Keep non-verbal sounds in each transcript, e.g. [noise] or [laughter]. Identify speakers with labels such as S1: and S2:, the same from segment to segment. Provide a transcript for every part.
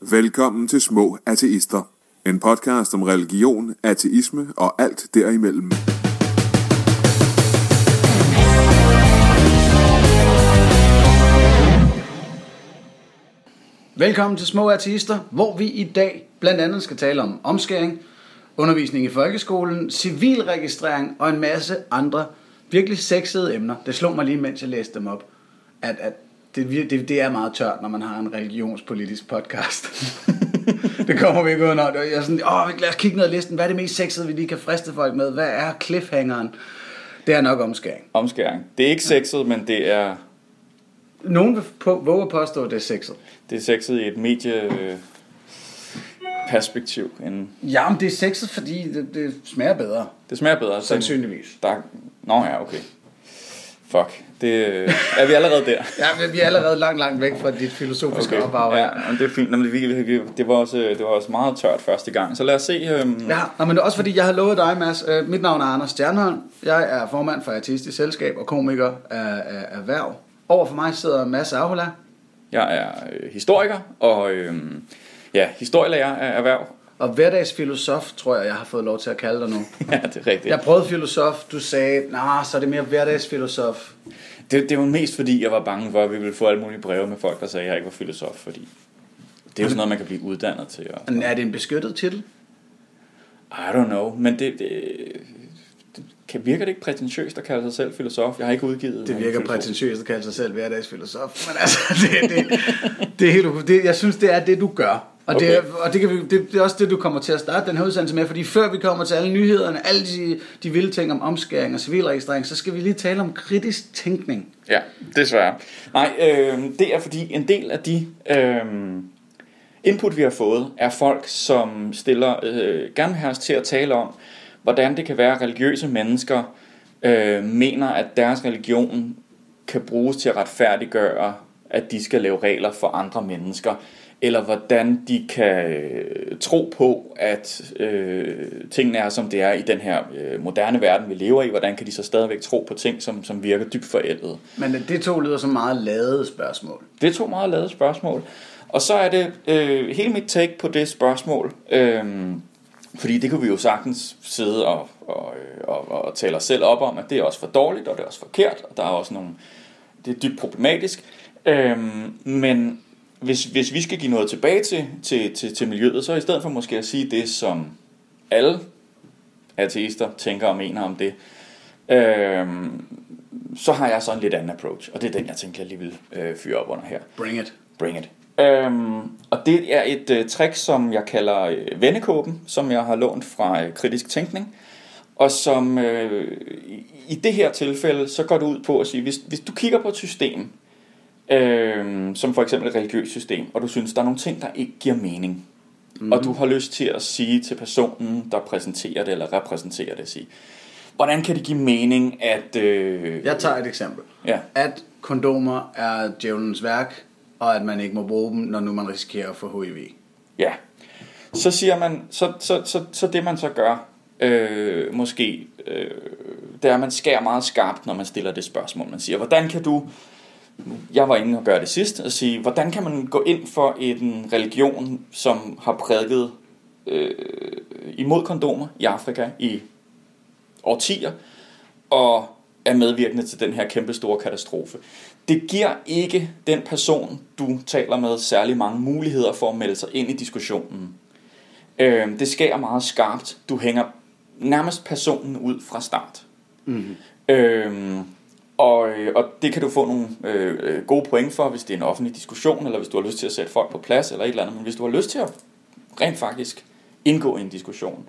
S1: Velkommen til Små Ateister. En podcast om religion, ateisme og alt derimellem.
S2: Velkommen til Små Ateister, hvor vi i dag blandt andet skal tale om omskæring, undervisning i folkeskolen, civilregistrering og en masse andre virkelig sexede emner. Det slog mig lige, mens jeg læste dem op, at, at det, det, det er meget tørt, når man har en religionspolitisk podcast. [laughs] det kommer vi ikke under. Jeg er sådan, åh, lad os kigge ned ad listen. Hvad er det mest sexede, vi lige kan friste folk med? Hvad er cliffhangeren? Det er nok omskæring.
S3: Omskæring. Det er ikke sexet, men det er,
S2: Nogen vil på, våge at påstå, at det er sexet.
S3: det er sexet i et medie øh, perspektiv. End,
S2: Ja, men det er sexet, fordi det, det smager bedre.
S3: det smager bedre.
S2: Sandsynligvis.
S3: Der, er- nå ja, okay. Fuck. Det, øh, er vi allerede der? [laughs]
S2: Ja, men vi er allerede langt, langt væk fra dit filosofiske okay. ophav.
S3: ja, men det er fint. Jamen, det, det, det, var også, det var også meget tørt første gang. Så lad os se. Øhm,
S2: Ja, nå, men det er også fordi, jeg har lovet dig, Mads. Øh, mit navn er Anders Stjernholm. Jeg er formand for Artistisk Selskab og komiker af, af erhverv. Over for mig sidder Mads Ahola.
S3: Jeg er øh, historiker og øhm, ja, historielærer af erhverv.
S2: Og hverdagsfilosof, tror jeg, jeg har fået lov til at kalde dig nu. [laughs]
S3: ja, det er rigtigt.
S2: Jeg prøvede filosof, du sagde, nej, så er det mere hverdagsfilosof.
S3: Det, det var mest fordi, jeg var bange for, at vi ville få alle mulige breve med folk, der sagde, at jeg ikke var filosof, fordi det er jo sådan noget, man kan blive uddannet til. Og,
S2: er det en beskyttet titel?
S3: I don't know, men det, det, det kan, virker det ikke prætentiøst at kalde sig selv filosof? Jeg har ikke udgivet
S2: Det virker prætentiøst at kalde sig selv hverdagsfilosof, men altså, [laughs] det, det, det er helt, det, jeg synes, det er det, du gør. Og, okay. det, er, og det, kan vi, det, det er også det, du kommer til at starte den her udsendelse med, fordi før vi kommer til alle nyhederne, alle de, de vilde ting om omskæring og civilregistrering, så skal vi lige tale om kritisk tænkning.
S3: Ja, desværre. Nej, øh, det er fordi en del af de øh, input, vi har fået, er folk, som stiller øh, gerne vil have os til at tale om, hvordan det kan være, at religiøse mennesker øh, mener, at deres religion kan bruges til at retfærdiggøre, at de skal lave regler for andre mennesker, eller hvordan de kan øh, tro på, at øh, tingene er, som det er i den her øh, moderne verden, vi lever i. Hvordan kan de så stadigvæk tro på ting, som, som virker dybt forældede?
S2: Men det to lyder som meget ladede spørgsmål.
S3: Det er to meget lavede spørgsmål. Og så er det øh, hele mit take på det spørgsmål, øh, fordi det kunne vi jo sagtens sidde og, og, øh, og, og tale os selv op om, at det er også for dårligt, og det er også forkert, og der er også nogle, det er dybt problematisk. Øh, men hvis, hvis vi skal give noget tilbage til, til, til, til miljøet, så i stedet for måske at sige det, som alle ateister tænker og mener om det, øh, så har jeg så en lidt anden approach, og det er den, jeg tænker, jeg lige vil øh, fyre op under her.
S2: Bring it.
S3: Bring it. Øhm, og det er et øh, trick, som jeg kalder øh, vennekåben, som jeg har lånt fra øh, kritisk tænkning. Og som øh, i, i det her tilfælde, så går det ud på at sige, hvis, hvis du kigger på et system, øh, som for eksempel et religiøst system, og du synes, der er nogle ting, der ikke giver mening, mm. og du har lyst til at sige til personen, der præsenterer det eller repræsenterer det, sige, hvordan kan det give mening, at... Øh,
S2: Jeg tager et eksempel.
S3: Ja.
S2: At kondomer er djævelens værk, og at man ikke må bruge dem, når nu man risikerer at få HIV.
S3: Ja. Så siger man, så, så, så, så det man så gør, øh, måske, øh, det er, at man skærer meget skarpt, når man stiller det spørgsmål. Man siger, hvordan kan du, jeg var inde og gøre det sidst, og sige, hvordan kan man gå ind for en religion, som har prædiket øh, imod kondomer i Afrika i årtier, og er medvirkende til den her kæmpe store katastrofe. Det giver ikke den person, du taler med, særlig mange muligheder for at melde sig ind i diskussionen. Øh, det skærer meget skarpt. Du hænger nærmest personen ud fra start.
S2: Mm-hmm.
S3: Øh, og, øh, og det kan du få nogle øh, øh, gode point for, hvis det er en offentlig diskussion, eller hvis du har lyst til at sætte folk på plads, eller et eller andet. Men hvis du har lyst til at rent faktisk indgå i en diskussion,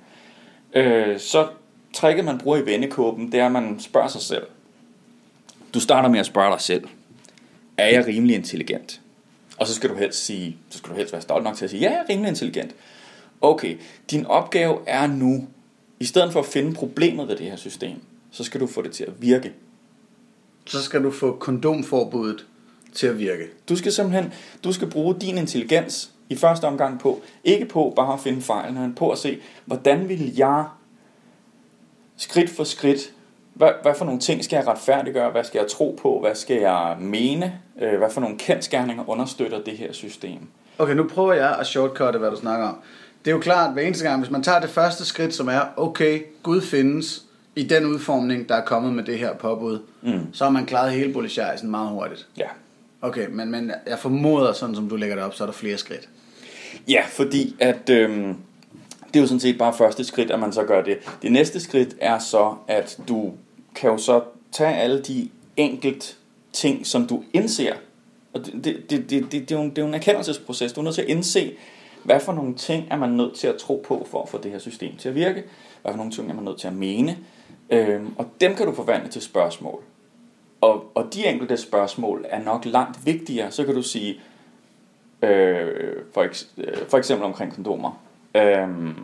S3: øh, så tricket, man bruger i vennekåben, det er, at man spørger sig selv. Du starter med at spørge dig selv. Er jeg rimelig intelligent? Og så skal du helst sige, så skal du helst være stolt nok til at sige, ja, jeg er rimelig intelligent. Okay, din opgave er nu, i stedet for at finde problemet ved det her system, så skal du få det til at virke.
S2: Så skal du få kondomforbuddet til at virke.
S3: Du skal simpelthen, du skal bruge din intelligens i første omgang på, ikke på bare at finde fejl, men på at se, hvordan vil jeg skridt for skridt, hvad, hvad for nogle ting skal jeg retfærdiggøre, hvad skal jeg tro på, hvad skal jeg mene, øh, hvad for nogle kendskærninger understøtter det her system.
S2: Okay, nu prøver jeg at shortcutte, hvad du snakker om. Det er jo klart, at hver eneste gang, hvis man tager det første skridt, som er, okay, Gud findes i den udformning, der er kommet med det her påbud, mm. så har man klaret hele bolsjejsen meget hurtigt.
S3: Ja.
S2: Okay, men, men jeg formoder, sådan som du lægger det op, så er der flere skridt.
S3: Ja, fordi at øhm, det er jo sådan set bare første skridt, at man så gør det. Det næste skridt er så, at du kan jo så tage alle de enkelt ting, som du indser. Og det, det, det, det, det, det, er, jo en, det er jo en erkendelsesproces. Du er nødt til at indse, hvad for nogle ting er man nødt til at tro på, for at få det her system til at virke. Hvad for nogle ting er man nødt til at mene. Øhm, og dem kan du forvandle til spørgsmål. Og, og de enkelte spørgsmål er nok langt vigtigere. Så kan du sige, øh, for, eks, øh, for eksempel omkring kondomer. Øhm,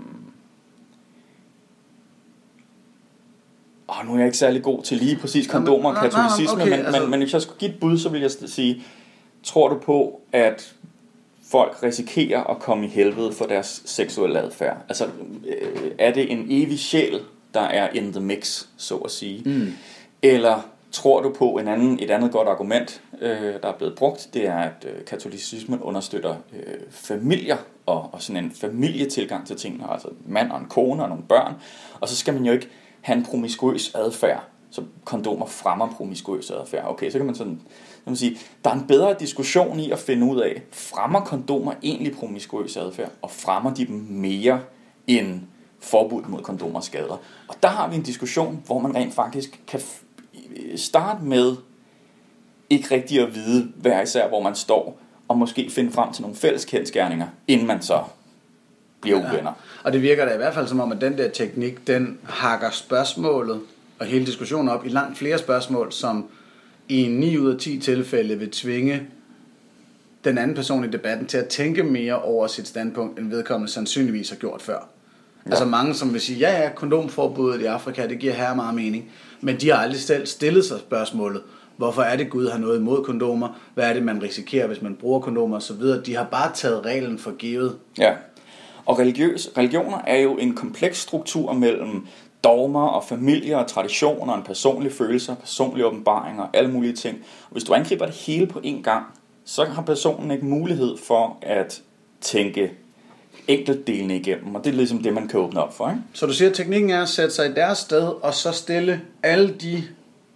S3: åh, nu er jeg ikke særlig god til lige præcis kondomer og katolicisme,
S2: okay,
S3: men,
S2: altså-
S3: men, men hvis jeg skulle give et bud, så vil jeg sige, tror du på, at folk risikerer at komme i helvede for deres seksuelle adfærd? Altså, øh, er det en evig sjæl, der er in the mix, så at sige? Mm. Eller tror du på en anden, et andet godt argument, øh, der er blevet brugt, det er, at øh, katolicismen understøtter øh, familier og, og sådan en familietilgang til tingene, altså en mand og en kone og nogle børn, og så skal man jo ikke have en promiskuøs adfærd, så kondomer fremmer promiskuøs adfærd. Okay, så kan man sådan, så kan man sige, der er en bedre diskussion i at finde ud af, fremmer kondomer egentlig promiskuøs adfærd, og fremmer de dem mere end forbud mod kondomer skader. Og der har vi en diskussion, hvor man rent faktisk kan f- starte med ikke rigtig at vide hver især, hvor man står, og måske finde frem til nogle fælles kendskærninger, inden man så bliver uvenner.
S2: Og det virker da i hvert fald som om, at den der teknik, den hakker spørgsmålet og hele diskussionen op i langt flere spørgsmål, som i 9 ud af 10 tilfælde vil tvinge den anden person i debatten til at tænke mere over sit standpunkt, end vedkommende sandsynligvis har gjort før. Ja. Altså mange, som vil sige, ja, ja, kondomforbuddet i Afrika, det giver her meget mening. Men de har aldrig selv stillet sig spørgsmålet, hvorfor er det Gud har noget imod kondomer? Hvad er det, man risikerer, hvis man bruger kondomer osv.? De har bare taget reglen for givet.
S3: Ja. Og religiøs, religioner er jo en kompleks struktur mellem dogmer og familier og traditioner, en personlig følelse, personlige åbenbaringer og alle mulige ting. Og hvis du angriber det hele på én gang, så har personen ikke mulighed for at tænke enkeltdelene igennem, og det er ligesom det, man kan åbne op for. Ikke?
S2: Så du siger, at teknikken er at sætte sig i deres sted, og så stille alle de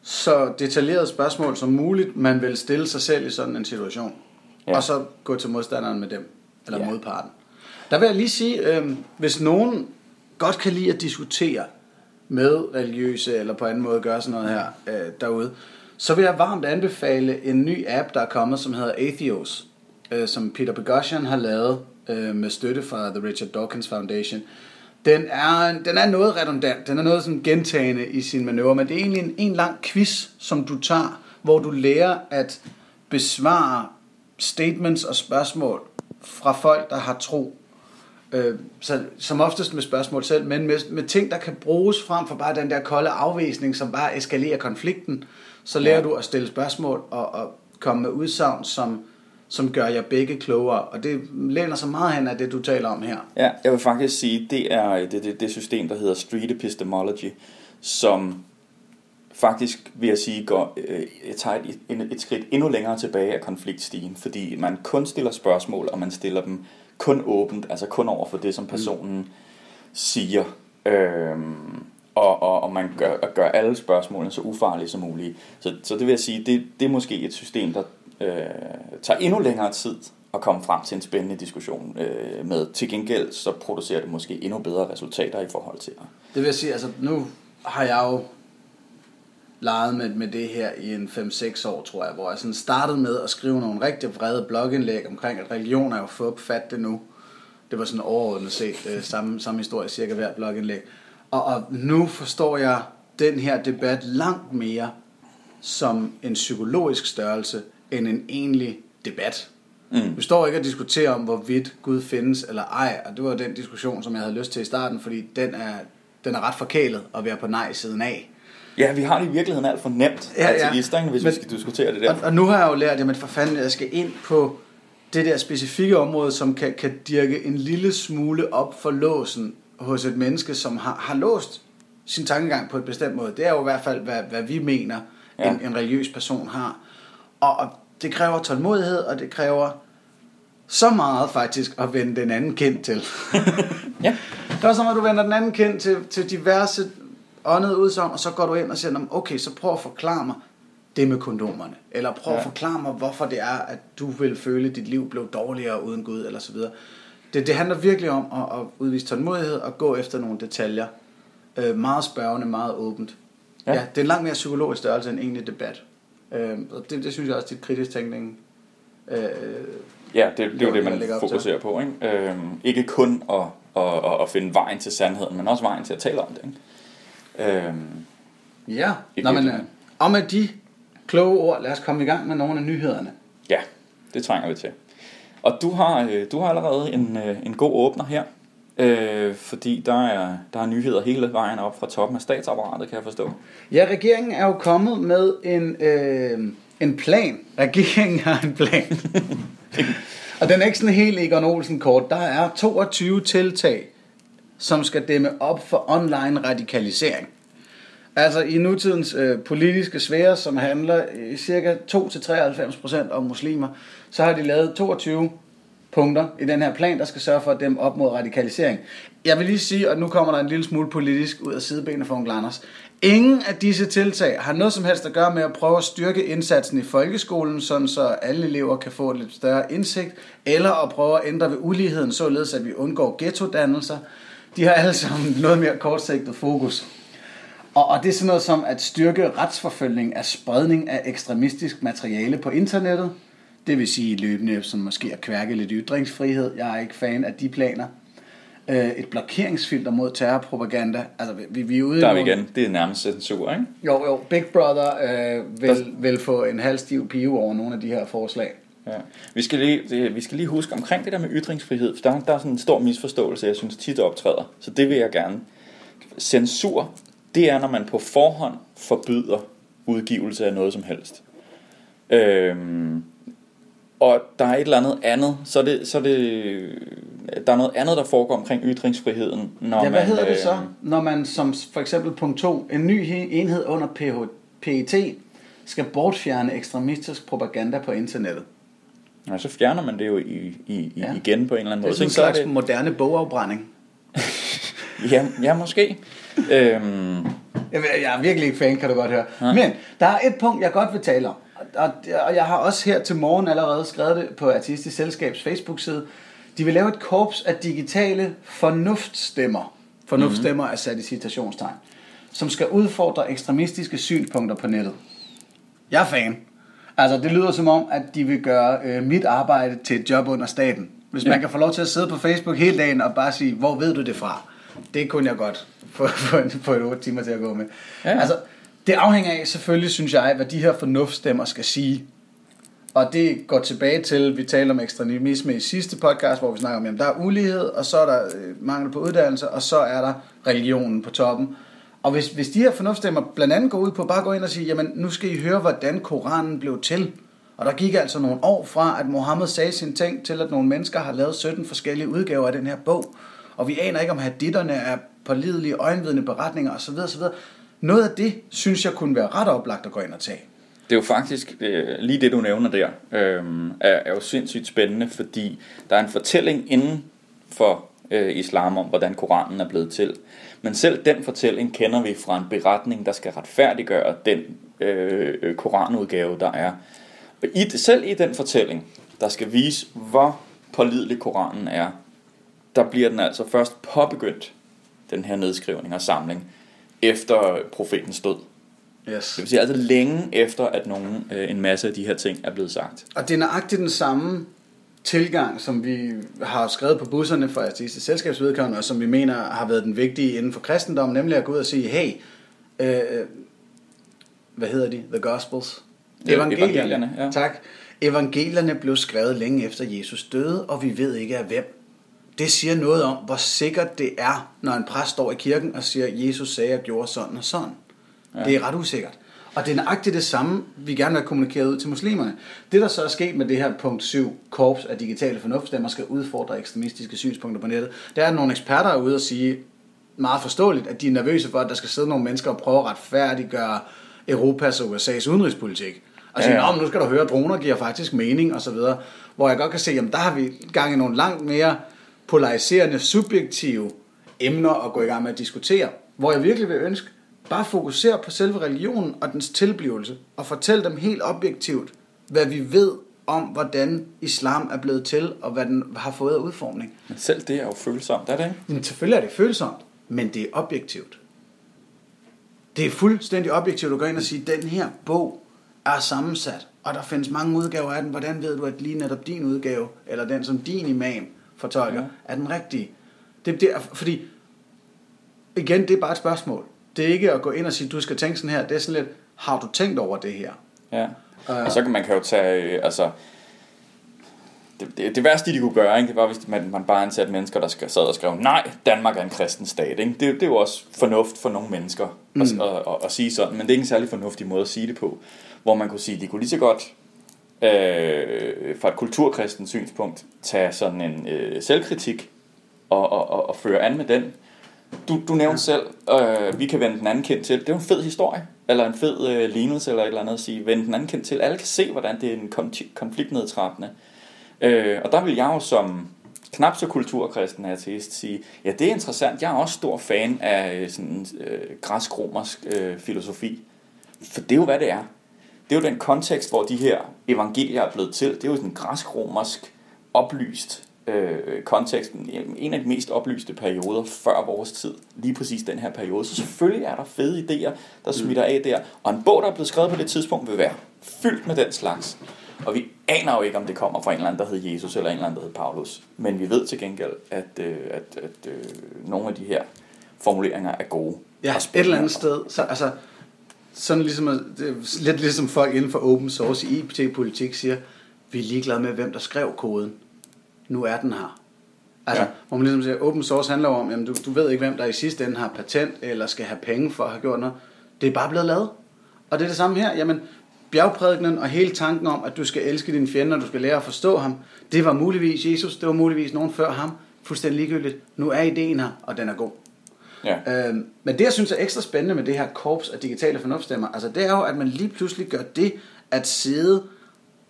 S2: så detaljerede spørgsmål som muligt, man vil stille sig selv i sådan en situation.
S3: Ja.
S2: Og så gå til modstanderen med dem, eller
S3: ja.
S2: modparten. Der vil jeg lige sige, øh, hvis nogen godt kan lide at diskutere med religiøse, eller på anden måde gøre sådan noget her øh, derude, så vil jeg varmt anbefale en ny app, der er kommet, som hedder Atheos, øh, som Peter Boghossian har lavet øh, med støtte fra The Richard Dawkins Foundation. Den er, den er noget redundant, den er noget sådan gentagende i sin manøvre, men det er egentlig en, en lang quiz, som du tager, hvor du lærer at besvare statements og spørgsmål fra folk, der har tro. Øh, så, som oftest med spørgsmål selv, men med, med ting, der kan bruges frem for bare den der kolde afvisning, som bare eskalerer konflikten, så lærer
S3: Ja.
S2: du at stille spørgsmål og, og komme med udsagn, som, som gør jer begge klogere. Og det læner sig meget hen af det, du taler om her.
S3: Ja, jeg vil faktisk sige, det er det, det, det system, der hedder Street Epistemology, som faktisk, vil jeg sige, går, øh, tager et, et, et skridt endnu længere tilbage af konfliktstigen, fordi man kun stiller spørgsmål, og man stiller dem kun åbent, altså kun over for det, som personen mm. siger. Øhm, og, og, og man gør, gør alle spørgsmålene så ufarlige som muligt. Så, så det vil jeg sige, det, det er måske et system, der øh, tager endnu længere tid at komme frem til en spændende diskussion øh, med. Til gengæld så producerer det måske endnu bedre resultater i forhold til det.
S2: Det vil jeg sige, altså nu har jeg jo leget med, med det her i en 5-6 år, tror jeg, hvor jeg sådan startede med at skrive nogle rigtig vrede blogindlæg omkring, at religion er jo fup, fat det nu. Det var sådan overordnet set øh, samme, samme historie, cirka hver blogindlæg. Og, og nu forstår jeg den her debat langt mere som en psykologisk størrelse, end en egentlig debat.
S3: Mm.
S2: Vi står ikke og diskuterer om, hvorvidt Gud findes eller ej, og det var den diskussion, som jeg havde lyst til i starten, fordi den er, den er ret forkælet at være på nej-siden af.
S3: Ja, vi har det i virkeligheden alt for nemt,
S2: Ja,
S3: ja, ateister, hvis
S2: Men-
S3: vi skal diskutere det der.
S2: Og, og nu har jeg jo lært, jamen for fanden, jeg skal ind på det der specifikke område, som kan, kan dirke en lille smule op for låsen hos et menneske, som har, har låst sin tankegang på et bestemt måde. Det er jo i hvert fald, hvad, hvad vi mener,
S3: ja.
S2: en, en religiøs person har. Og, og det kræver tålmodighed, og det kræver så meget faktisk at vende den anden kind til. [laughs]
S3: Ja.
S2: Det var som, at du vender den anden kind til, til diverse åndede udsagn, og så går du ind og siger, "Nå, okay, så prøv at forklare mig det med kondomerne. Eller prøv ja. at forklare mig, hvorfor det er, at du vil føle, at dit liv blev dårligere uden Gud, eller så videre. Det, det handler virkelig om at, at udvise tålmodighed og gå efter nogle detaljer. Øh, meget spørgende, meget åbent. Ja.
S3: Ja.
S2: ja, det er en langt mere psykologisk størrelse end egentlig debat. Øh, og det, det synes jeg også, dit kritisk tænkning øh,
S3: Ja, det, det er jo det, man
S2: til.
S3: fokuserer på. Ikke, øhm, ikke kun at, at, at, at finde vejen til sandheden, men også vejen til at tale om det. Ikke? Øhm,
S2: Ja, Nå, men, øh, og med de kloge ord, lad os komme i gang med nogle af nyhederne.
S3: ja, det trænger vi til. Og du har, øh, du har allerede en, øh, en god åbner her, øh, fordi der er, der er nyheder hele vejen op fra toppen af statsapparatet, kan jeg forstå.
S2: Ja, regeringen er jo kommet med en, øh, en plan. Regeringen har en plan. [laughs] og den er ikke sådan helt Egon Olsen kort. Der er 22 tiltag, som skal dæmme op for online radikalisering. Altså i nutidens øh, politiske sfære, som handler øh, cirka 2-93% om muslimer, så har de lavet 22 punkter i den her plan, der skal sørge for at dem op mod radikalisering. Jeg vil lige sige, og nu kommer der en lille smule politisk ud af sidebenene for onkel Anders. Ingen af disse tiltag har noget som helst at gøre med at prøve at styrke indsatsen i folkeskolen, sådan så alle elever kan få lidt større indsigt, eller at prøve at ændre ved uligheden, således at vi undgår ghetto-dannelser. De har alle sammen noget mere kortsigtet fokus. Og, og det er sådan noget som at styrke retsforfølgning af spredning af ekstremistisk materiale på internettet. Det vil sige løbende, som måske at kværke lidt ytringsfrihed. Jeg er ikke fan af de planer. Øh, et blokeringsfilter mod terrorpropaganda. Altså, vi, vi er ude
S3: Der er vi
S2: nogle-
S3: igen. Det er nærmest censur, ikke?
S2: Jo, jo. Big Brother øh, vil, vil få en halv stiv pive over nogle af de her forslag.
S3: Ja. Vi, skal lige, det, vi skal lige huske omkring det der med ytringsfrihed, for der, der er sådan en stor misforståelse, jeg synes tit optræder. Så det vil jeg gerne. Censur, det er, når man på forhånd forbyder udgivelse af noget som helst. Øhm, og der er et eller andet andet, så er det, så er det, der er noget andet, der foregår omkring ytringsfriheden. Når
S2: Ja, hvad
S3: man,
S2: hedder det
S3: øh,
S2: så, når man som for eksempel punkt 2, en ny he- enhed under PET, skal bortfjerne ekstremistisk propaganda på internettet?
S3: Ja, så fjerner man det jo i, i, i,
S2: Ja.
S3: igen på en eller anden
S2: Det er
S3: måde.
S2: sådan en slags moderne bogafbrænding. [laughs]
S3: Ja, ja måske. [laughs] øhm,
S2: Jeg, jeg er virkelig ikke fan, kan du godt høre. Men der er et punkt, jeg godt vil tale om. Og, og jeg har også her til morgen allerede skrevet det på Artistisk Selskabs Facebook-side. De vil lave et korps af digitale fornuftstemmer. Fornuftstemmer er sat i citationstegn. Som skal udfordre ekstremistiske synspunkter på nettet. Jeg er fan. Altså, det lyder som om, at de vil gøre øh, mit arbejde til et job under staten. Hvis man
S3: Ja.
S2: kan få lov til at sidde på Facebook hele dagen og bare sige, hvor ved du det fra? Det kunne jeg godt få, [laughs] få, få et 8 timer til at gå med.
S3: Ja.
S2: Altså, det afhænger af, selvfølgelig synes jeg, hvad de her fornuftstemmer skal sige. Og det går tilbage til, vi talte om ekstremisme i sidste podcast, hvor vi snakker om, at der er ulighed, og så er der øh, mangel på uddannelse, og så er der religionen på toppen. Og hvis, hvis de her fornuftstemmer blandt andet går ud på bare at gå ind og sige, jamen nu skal I høre, hvordan Koranen blev til. Og der gik altså nogle år fra, at Mohammed sagde sin ting, til at nogle mennesker har lavet 17 forskellige udgaver af den her bog. Og vi aner ikke, om haditterne er pålidelige øjenvidende beretninger osv. osv. Noget af det, synes jeg kunne være ret oplagt at gå ind og tage.
S3: Det er jo faktisk øh, lige det, du nævner der, øh, er, er jo sindssygt spændende, fordi der er en fortælling inden for øh, islam om, hvordan Koranen er blevet til. Men selv den fortælling kender vi fra en beretning, der skal retfærdiggøre den øh, koranudgave, der er. I, selv i den fortælling, der skal vise, hvor pålidelig Koranen er, der bliver den altså først påbegyndt, den her nedskrivning og samling, efter profetens død.
S2: Yes.
S3: Det vil sige altså længe efter, at nogen, øh, en masse af de her ting er blevet sagt.
S2: Og det er nøjagtigt den samme tilgang, som vi har skrevet på busserne for artistisk selskabsvedkommende, og som vi mener har været den vigtige inden for kristendommen, nemlig at gå ud og sige, hey, øh, hvad hedder de? The Gospels?
S3: Ja, evangelierne, ja.
S2: Tak. Evangelierne blev skrevet længe efter Jesus døde, og vi ved ikke af hvem. Det siger noget om, hvor sikkert det er, når en præst står i kirken og siger, Jesus sagde og gjorde sådan og sådan. Ja. Det er ret usikkert. Og det er nøjagtigt det samme, vi gerne vil have kommunikeret ud til muslimerne. Det, der så er sket med det her punkt 7, korps af digitale fornuftstemmer, skal udfordre ekstremistiske synspunkter på nettet. Der er nogle eksperter ude og sige, meget forståeligt, at de er nervøse for, at der skal sidde nogle mennesker og prøve at retfærdiggøre Europas og USA's udenrigspolitik. Og sige,
S3: Ja,
S2: nu skal du høre, at droner giver faktisk mening og så videre. Hvor jeg godt kan se, jamen der har vi gang i nogle langt mere polariserende, subjektive emner at gå i gang med at diskutere. Hvor jeg virkelig vil ønske, bare fokusere på selve religionen og dens tilblivelse, og fortælle dem helt objektivt, hvad vi ved om, hvordan islam er blevet til, og hvad den har fået af udformning.
S3: Men selv det er jo følsomt, er det ikke?
S2: Men selvfølgelig er det følsomt, men det er objektivt. Det er fuldstændig objektivt at gå ind og sige, at den her bog er sammensat, og der findes mange udgaver af den. Hvordan ved du, at lige netop din udgave, eller den som din imam fortolker,
S3: Ja.
S2: er den rigtige? Det, det er, fordi, igen, det er bare et spørgsmål. Det er ikke at gå ind og sige, du skal tænke sådan her. Det er sådan lidt, har du tænkt over det her?
S3: Ja. Og så kan man kan jo tage, øh, altså, det, det, det værste, de kunne gøre, ikke, det var, hvis man, man bare ansatte mennesker, der skrev, sad og skrev, nej, Danmark er en kristen stat. Ikke? Det, det er jo også fornuft for nogle mennesker mm. at, at, at, at sige sådan, men det er ikke en særlig fornuftig måde at sige det på. Hvor man kunne sige, de kunne lige så godt, øh, fra et kulturkristen synspunkt, tage sådan en øh, selvkritik og, og, og, og føre an med den. Du, du nævnte selv, øh, vi kan vende den anden kendt til. Det er jo en fed historie, eller en fed øh, lignelse, eller et eller andet at sige, vende den anden kendt til. Alle kan se, hvordan det er en kon- konfliktnedtrappende. Øh, og der vil jeg jo som knap så kulturkristen ateist sige, ja, det er interessant. Jeg er også stor fan af øh, sådan øh, græsk-romersk øh, filosofi. For det er jo, hvad det er. Det er jo den kontekst, hvor de her evangelier er blevet til. Det er jo sådan græsk-romersk oplyst øh, kontekst. En af de mest oplyste perioder før vores tid. Lige præcis den her periode. Så selvfølgelig er der fede idéer, der smitter af der. Og en bog, der er blevet skrevet på det tidspunkt, vil være fyldt med den slags. Og vi aner jo ikke, om det kommer fra en eller anden, der hed Jesus, eller en eller anden, der hed Paulus. Men vi ved til gengæld, at, øh, at, at øh, nogle af de her formuleringer er gode.
S2: Ja, et eller andet sted. Så, altså, sådan ligesom, det er lidt ligesom folk inden for open source i IT-politik siger, vi er ligeglade med, hvem der skrev koden. Nu er den her. Altså,
S3: Ja.
S2: hvor man ligesom siger, open source handler om, jamen du, du ved ikke, hvem der i sidste ende har patent, eller skal have penge for at have gjort noget. Det er bare blevet lavet. Og det er det samme her. Jamen, bjergprædikenen og hele tanken om, at du skal elske dine fjender, og du skal lære at forstå ham, det var muligvis Jesus, det var muligvis nogen før ham. Fuldstændig ligegyldigt. Nu er ideen her, og den er god.
S3: Ja.
S2: Øhm, men det, jeg synes er ekstra spændende med det her korps af digitale fornuftstemmer, altså det er jo, at man lige pludselig gør det at sidde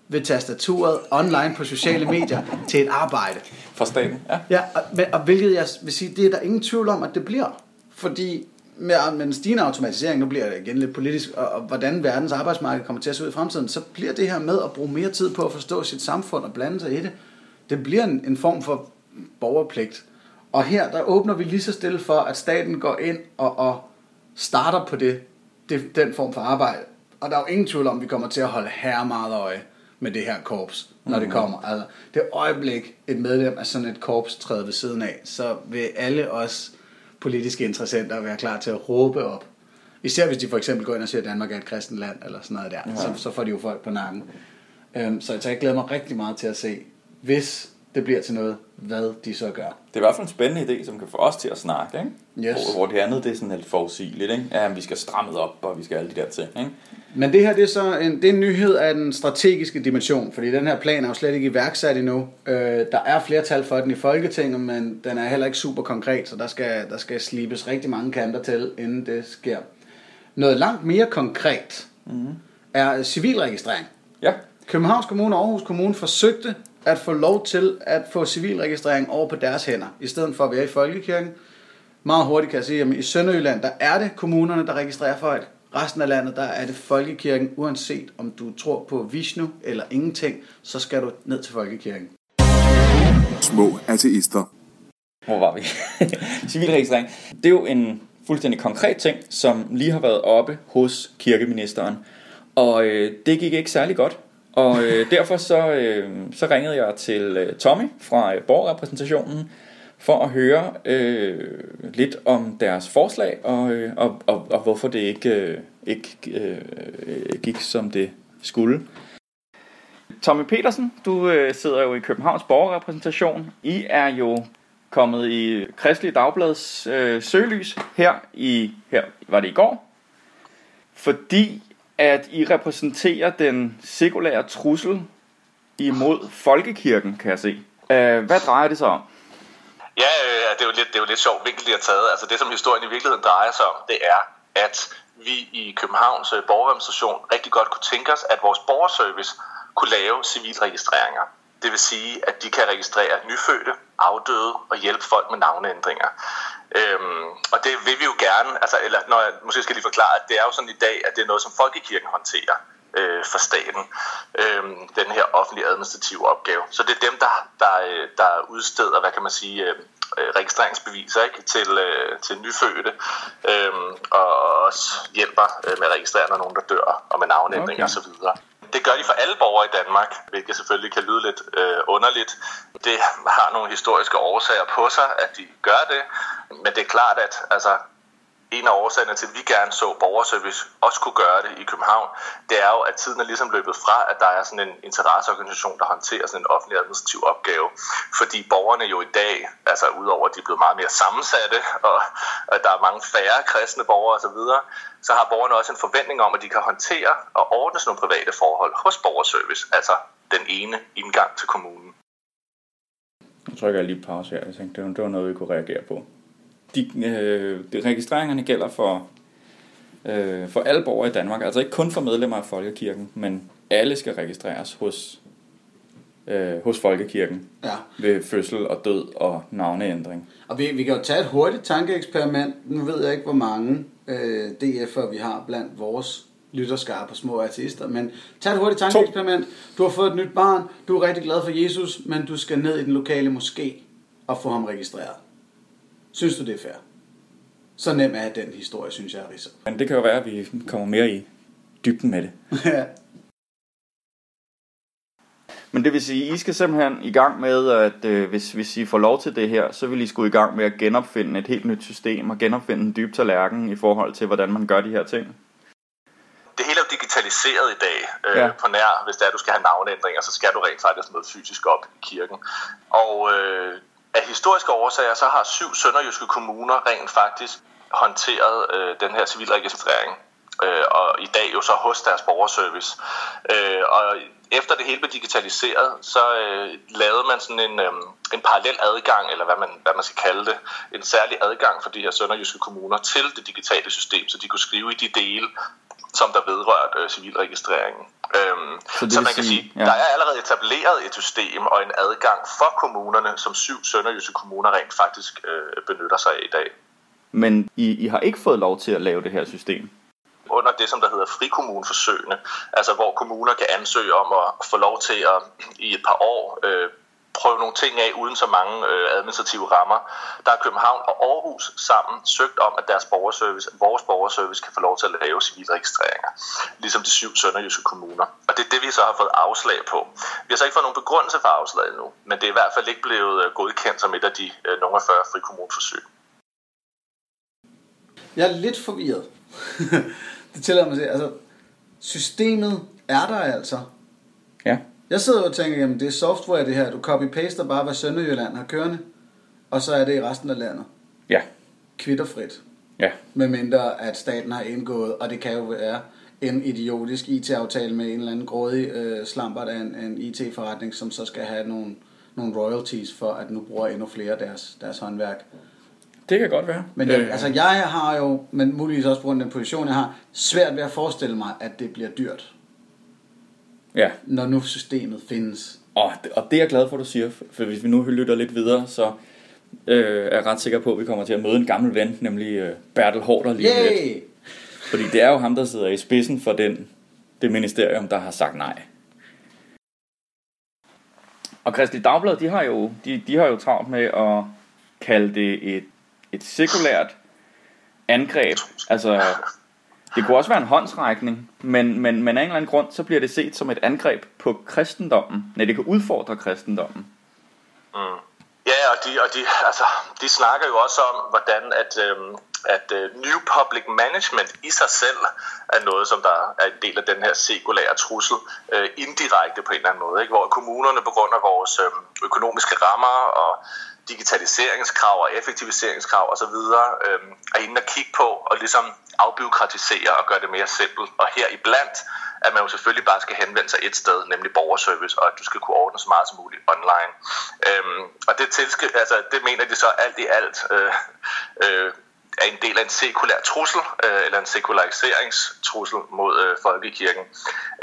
S2: ved tastaturet online på sociale medier [laughs] til et arbejde.
S3: Fra staten, ja.
S2: Ja, og, og hvilket jeg vil sige, det er der ingen tvivl om, at det bliver. Fordi med, med en stigende automatisering, nu bliver det igen lidt politisk, og, og hvordan verdens arbejdsmarked kommer til at se ud i fremtiden, så bliver det her med at bruge mere tid på at forstå sit samfund og blande sig i det, det bliver en, en form for borgerpligt. Og her, der åbner vi lige så stille for, at staten går ind og, og starter på det, det, den form for arbejde. Og der er jo ingen tvivl om, at vi kommer til at holde her meget øje med det her korps, når det kommer. Altså, det øjeblik, et medlem af sådan et korps træder ved siden af, så vil alle os politiske interessenter være klar til at råbe op. Især hvis de for eksempel går ind og siger, at Danmark er et kristent land, eller sådan noget der. Ja. Så, så får de jo folk på nakken. Øhm, så, så jeg glæder mig rigtig meget til at se, hvis det bliver til noget, hvad de så gør.
S3: Det er i hvert fald en spændende idé, som kan få os til at snakke, ikke?
S2: Yes.
S3: Hvor, hvor det andet, det er sådan lidt forudsigeligt, ikke? Ja, vi skal stramme op, og vi skal alle de der ting, ikke?
S2: Men det her det er så en, det er en nyhed af den strategiske dimension, fordi den her plan er jo slet ikke iværksat endnu. Øh, der er flertal for den i Folketinget, men den er heller ikke super konkret, så der skal, der skal slibes rigtig mange kanter til, inden det sker. Noget langt mere konkret mm. er civilregistrering.
S3: Ja,
S2: Københavns Kommune og Aarhus Kommune forsøgte at få lov til at få civilregistrering over på deres hænder, i stedet for at være i Folkekirken. Meget hurtigt kan jeg sige, at i Sønderjylland, der er det kommunerne, der registrerer folk. Resten af landet, der er det Folkekirken. Uanset om du tror på Vishnu eller ingenting, så skal du ned til Folkekirken.
S1: Små ateister.
S3: hvor var vi? [laughs] Civilregistrering. Det er jo en fuldstændig konkret ting, som lige har været oppe hos kirkeministeren. Og øh, det gik ikke særlig godt. Og øh, derfor så, øh, så ringede jeg til øh, Tommy fra øh, borgerrepræsentationen for at høre øh, lidt om deres forslag og, øh, og, og, og hvorfor det ikke, øh, ikke øh, gik som det skulle. Tommy Petersen, du øh, sidder jo i Københavns borgerrepræsentation. I er jo kommet i Kristelig Dagblads øh, søgelys her i her var det i går, fordi at I repræsenterer den sekulære trussel imod folkekirken, kan jeg se. Øh, hvad drejer det sig om?
S4: Ja, øh, det, er jo lidt, det er jo lidt sjovt vinkel, de har taget. Altså det, som historien i virkeligheden drejer sig om, det er, at vi i Københavns øh, borgerrepræsentation rigtig godt kunne tænke os, at vores borgerservice kunne lave civilregistreringer. Det vil sige, at de kan registrere nyfødte, afdøde og hjælpe folk med navneændringer. Øhm, og det vil vi jo gerne, altså, eller når jeg måske skal lige forklare, at det er jo sådan i dag, at det er noget, som Folkekirken håndterer øh, for staten, øh, den her offentlige administrative opgave. Så det er dem, der, der, øh, der udsteder, hvad kan man sige, øh, øh, registreringsbeviser ikke, til, øh, til nyfødte, øh, og også hjælper øh, med at registrere, når nogen der dør, og med navnændring okay. osv. Det gør de for alle borgere i Danmark, hvilket selvfølgelig kan lyde lidt øh, underligt. Det har nogle historiske årsager på sig, at de gør det, men det er klart, at altså, en af årsagerne til, at vi gerne så borgerservice også kunne gøre det i København, det er jo, at tiden er ligesom løbet fra, at der er sådan en interesseorganisation, der håndterer sådan en offentlig administrativ opgave. Fordi borgerne jo i dag, altså udover at de er blevet meget mere sammensatte, og at der er mange færre kristne borgere osv., så har borgerne også en forventning om, at de kan håndtere og ordne sådan nogle private forhold hos borgerservice, altså den ene indgang til kommunen.
S3: Nu trykker jeg lige pause her. Jeg tænkte, det var noget, vi kunne reagere på de, øh, de registreringerne gælder for, øh, for alle borgere i Danmark, altså ikke kun for medlemmer af Folkekirken, men alle skal registreres hos, øh, hos Folkekirken ja. ved fødsel og død og navneændring.
S2: Og vi, vi kan jo tage et hurtigt tankeeksperiment. Nu ved jeg ikke, hvor mange øh, DF'er vi har blandt vores lytterskare på små artister, men tag et hurtigt tankeeksperiment. Du har fået et nyt barn, du er rigtig glad for Jesus, men du skal ned i den lokale moské og få ham registreret. Synes du, det er fair? Så nem er den historie, synes jeg, Risse.
S3: Men det kan jo være, at vi kommer mere i dybden med det. [laughs] ja. Men det vil sige, I skal simpelthen i gang med, at øh, hvis, hvis I får lov til det her, så vil I skulle i gang med at genopfinde et helt nyt system og genopfinde en dyb tallerken i forhold til, hvordan man gør de her ting.
S4: Det hele er jo digitaliseret i dag øh, ja. på nær. Hvis det er, at du skal have navneændringer, så skal du rent faktisk møde fysisk op i kirken. Og øh, af historiske årsager, så har syv sønderjyske kommuner rent faktisk håndteret øh, den her civilregistrering. Øh, og i dag jo så hos deres borgerservice. Øh, og efter det hele blev digitaliseret, så øh, lavede man sådan en, øh, en parallel adgang, eller hvad man, hvad man skal kalde det, en særlig adgang for de her sønderjyske kommuner til det digitale system, så de kunne skrive i de dele, som der vedrørte øh, civilregistreringen. Øhm, så, så man kan sige, sige ja. der er allerede etableret et system og en adgang for kommunerne, som syv sønderjyske kommuner rent faktisk øh, benytter sig af i dag.
S3: Men I, I har ikke fået lov til at lave det her system?
S4: Under det, som der hedder frikommuneforsøgene, altså hvor kommuner kan ansøge om at få lov til at i et par år øh, prøve nogle ting af uden så mange øh, administrative rammer. Der er København og Aarhus sammen søgt om, at deres borgerservice, vores borgerservice kan få lov til at lave civilregistreringer, ligesom de syv sønderjyske kommuner. Og det er det, vi så har fået afslag på. Vi har så ikke fået nogen begrundelse for afslaget endnu, men det er i hvert fald ikke blevet øh, godkendt som et af de øh, nogle af 40 frikommuneforsøg.
S2: Jeg er lidt forvirret. [laughs] det tillader mig at sige, altså systemet er der altså.
S3: Ja.
S2: Jeg sidder og tænker, jamen det er software det her. Du copy-paster bare, hvad Sønderjylland har kørende, og så er det i resten af landet.
S3: Ja.
S2: Kvitterfrit.
S3: Ja.
S2: Med mindre at staten har indgået, og det kan jo være en idiotisk IT-aftale med en eller anden grådig øh, slampert af en, en IT-forretning, som så skal have nogle, nogle royalties for, at nu bruger endnu flere deres, deres håndværk.
S3: Det kan godt være.
S2: Men jeg, øh. altså, jeg har jo, men muligvis også på grund af den position, jeg har, svært ved at forestille mig, at det bliver dyrt.
S3: Ja.
S2: Når nu systemet findes.
S3: Og, og det er jeg glad for, at du siger, for hvis vi nu lytter lidt videre, så øh, er jeg ret sikker på, at vi kommer til at møde en gammel ven, nemlig øh, Bertel Hårder lige Yay! lidt. Fordi det er jo ham, der sidder i spidsen for den, det ministerium, der har sagt nej. Og Kristi Dagblad, de har jo, de, de har jo travlt med at kalde det et, et sekulært angreb. Altså, det kunne også være en håndsrækning, men, men, men af en eller anden grund, så bliver det set som et angreb på kristendommen. Nej, det kan udfordre kristendommen.
S4: Mm. Ja, og de, og de, altså, de snakker jo også om, hvordan at, øhm, at uh, new public management i sig selv er noget, som der er en del af den her sekulære trussel, øh, indirekte på en eller anden måde, ikke? hvor kommunerne på grund af vores øh, økonomiske rammer og digitaliseringskrav og effektiviseringskrav osv. Øh, er inde og kigge på og ligesom afbiokratisere og gøre det mere simpelt. Og her iblandt, at man jo selvfølgelig bare skal henvende sig et sted, nemlig borgerservice, og at du skal kunne ordne så meget som muligt online. Øhm, og det, tilsk- altså, det mener de så alt i alt øh, øh, er en del af en sekulær trussel, øh, eller en sekulariseringstrussel mod øh, folkekirken.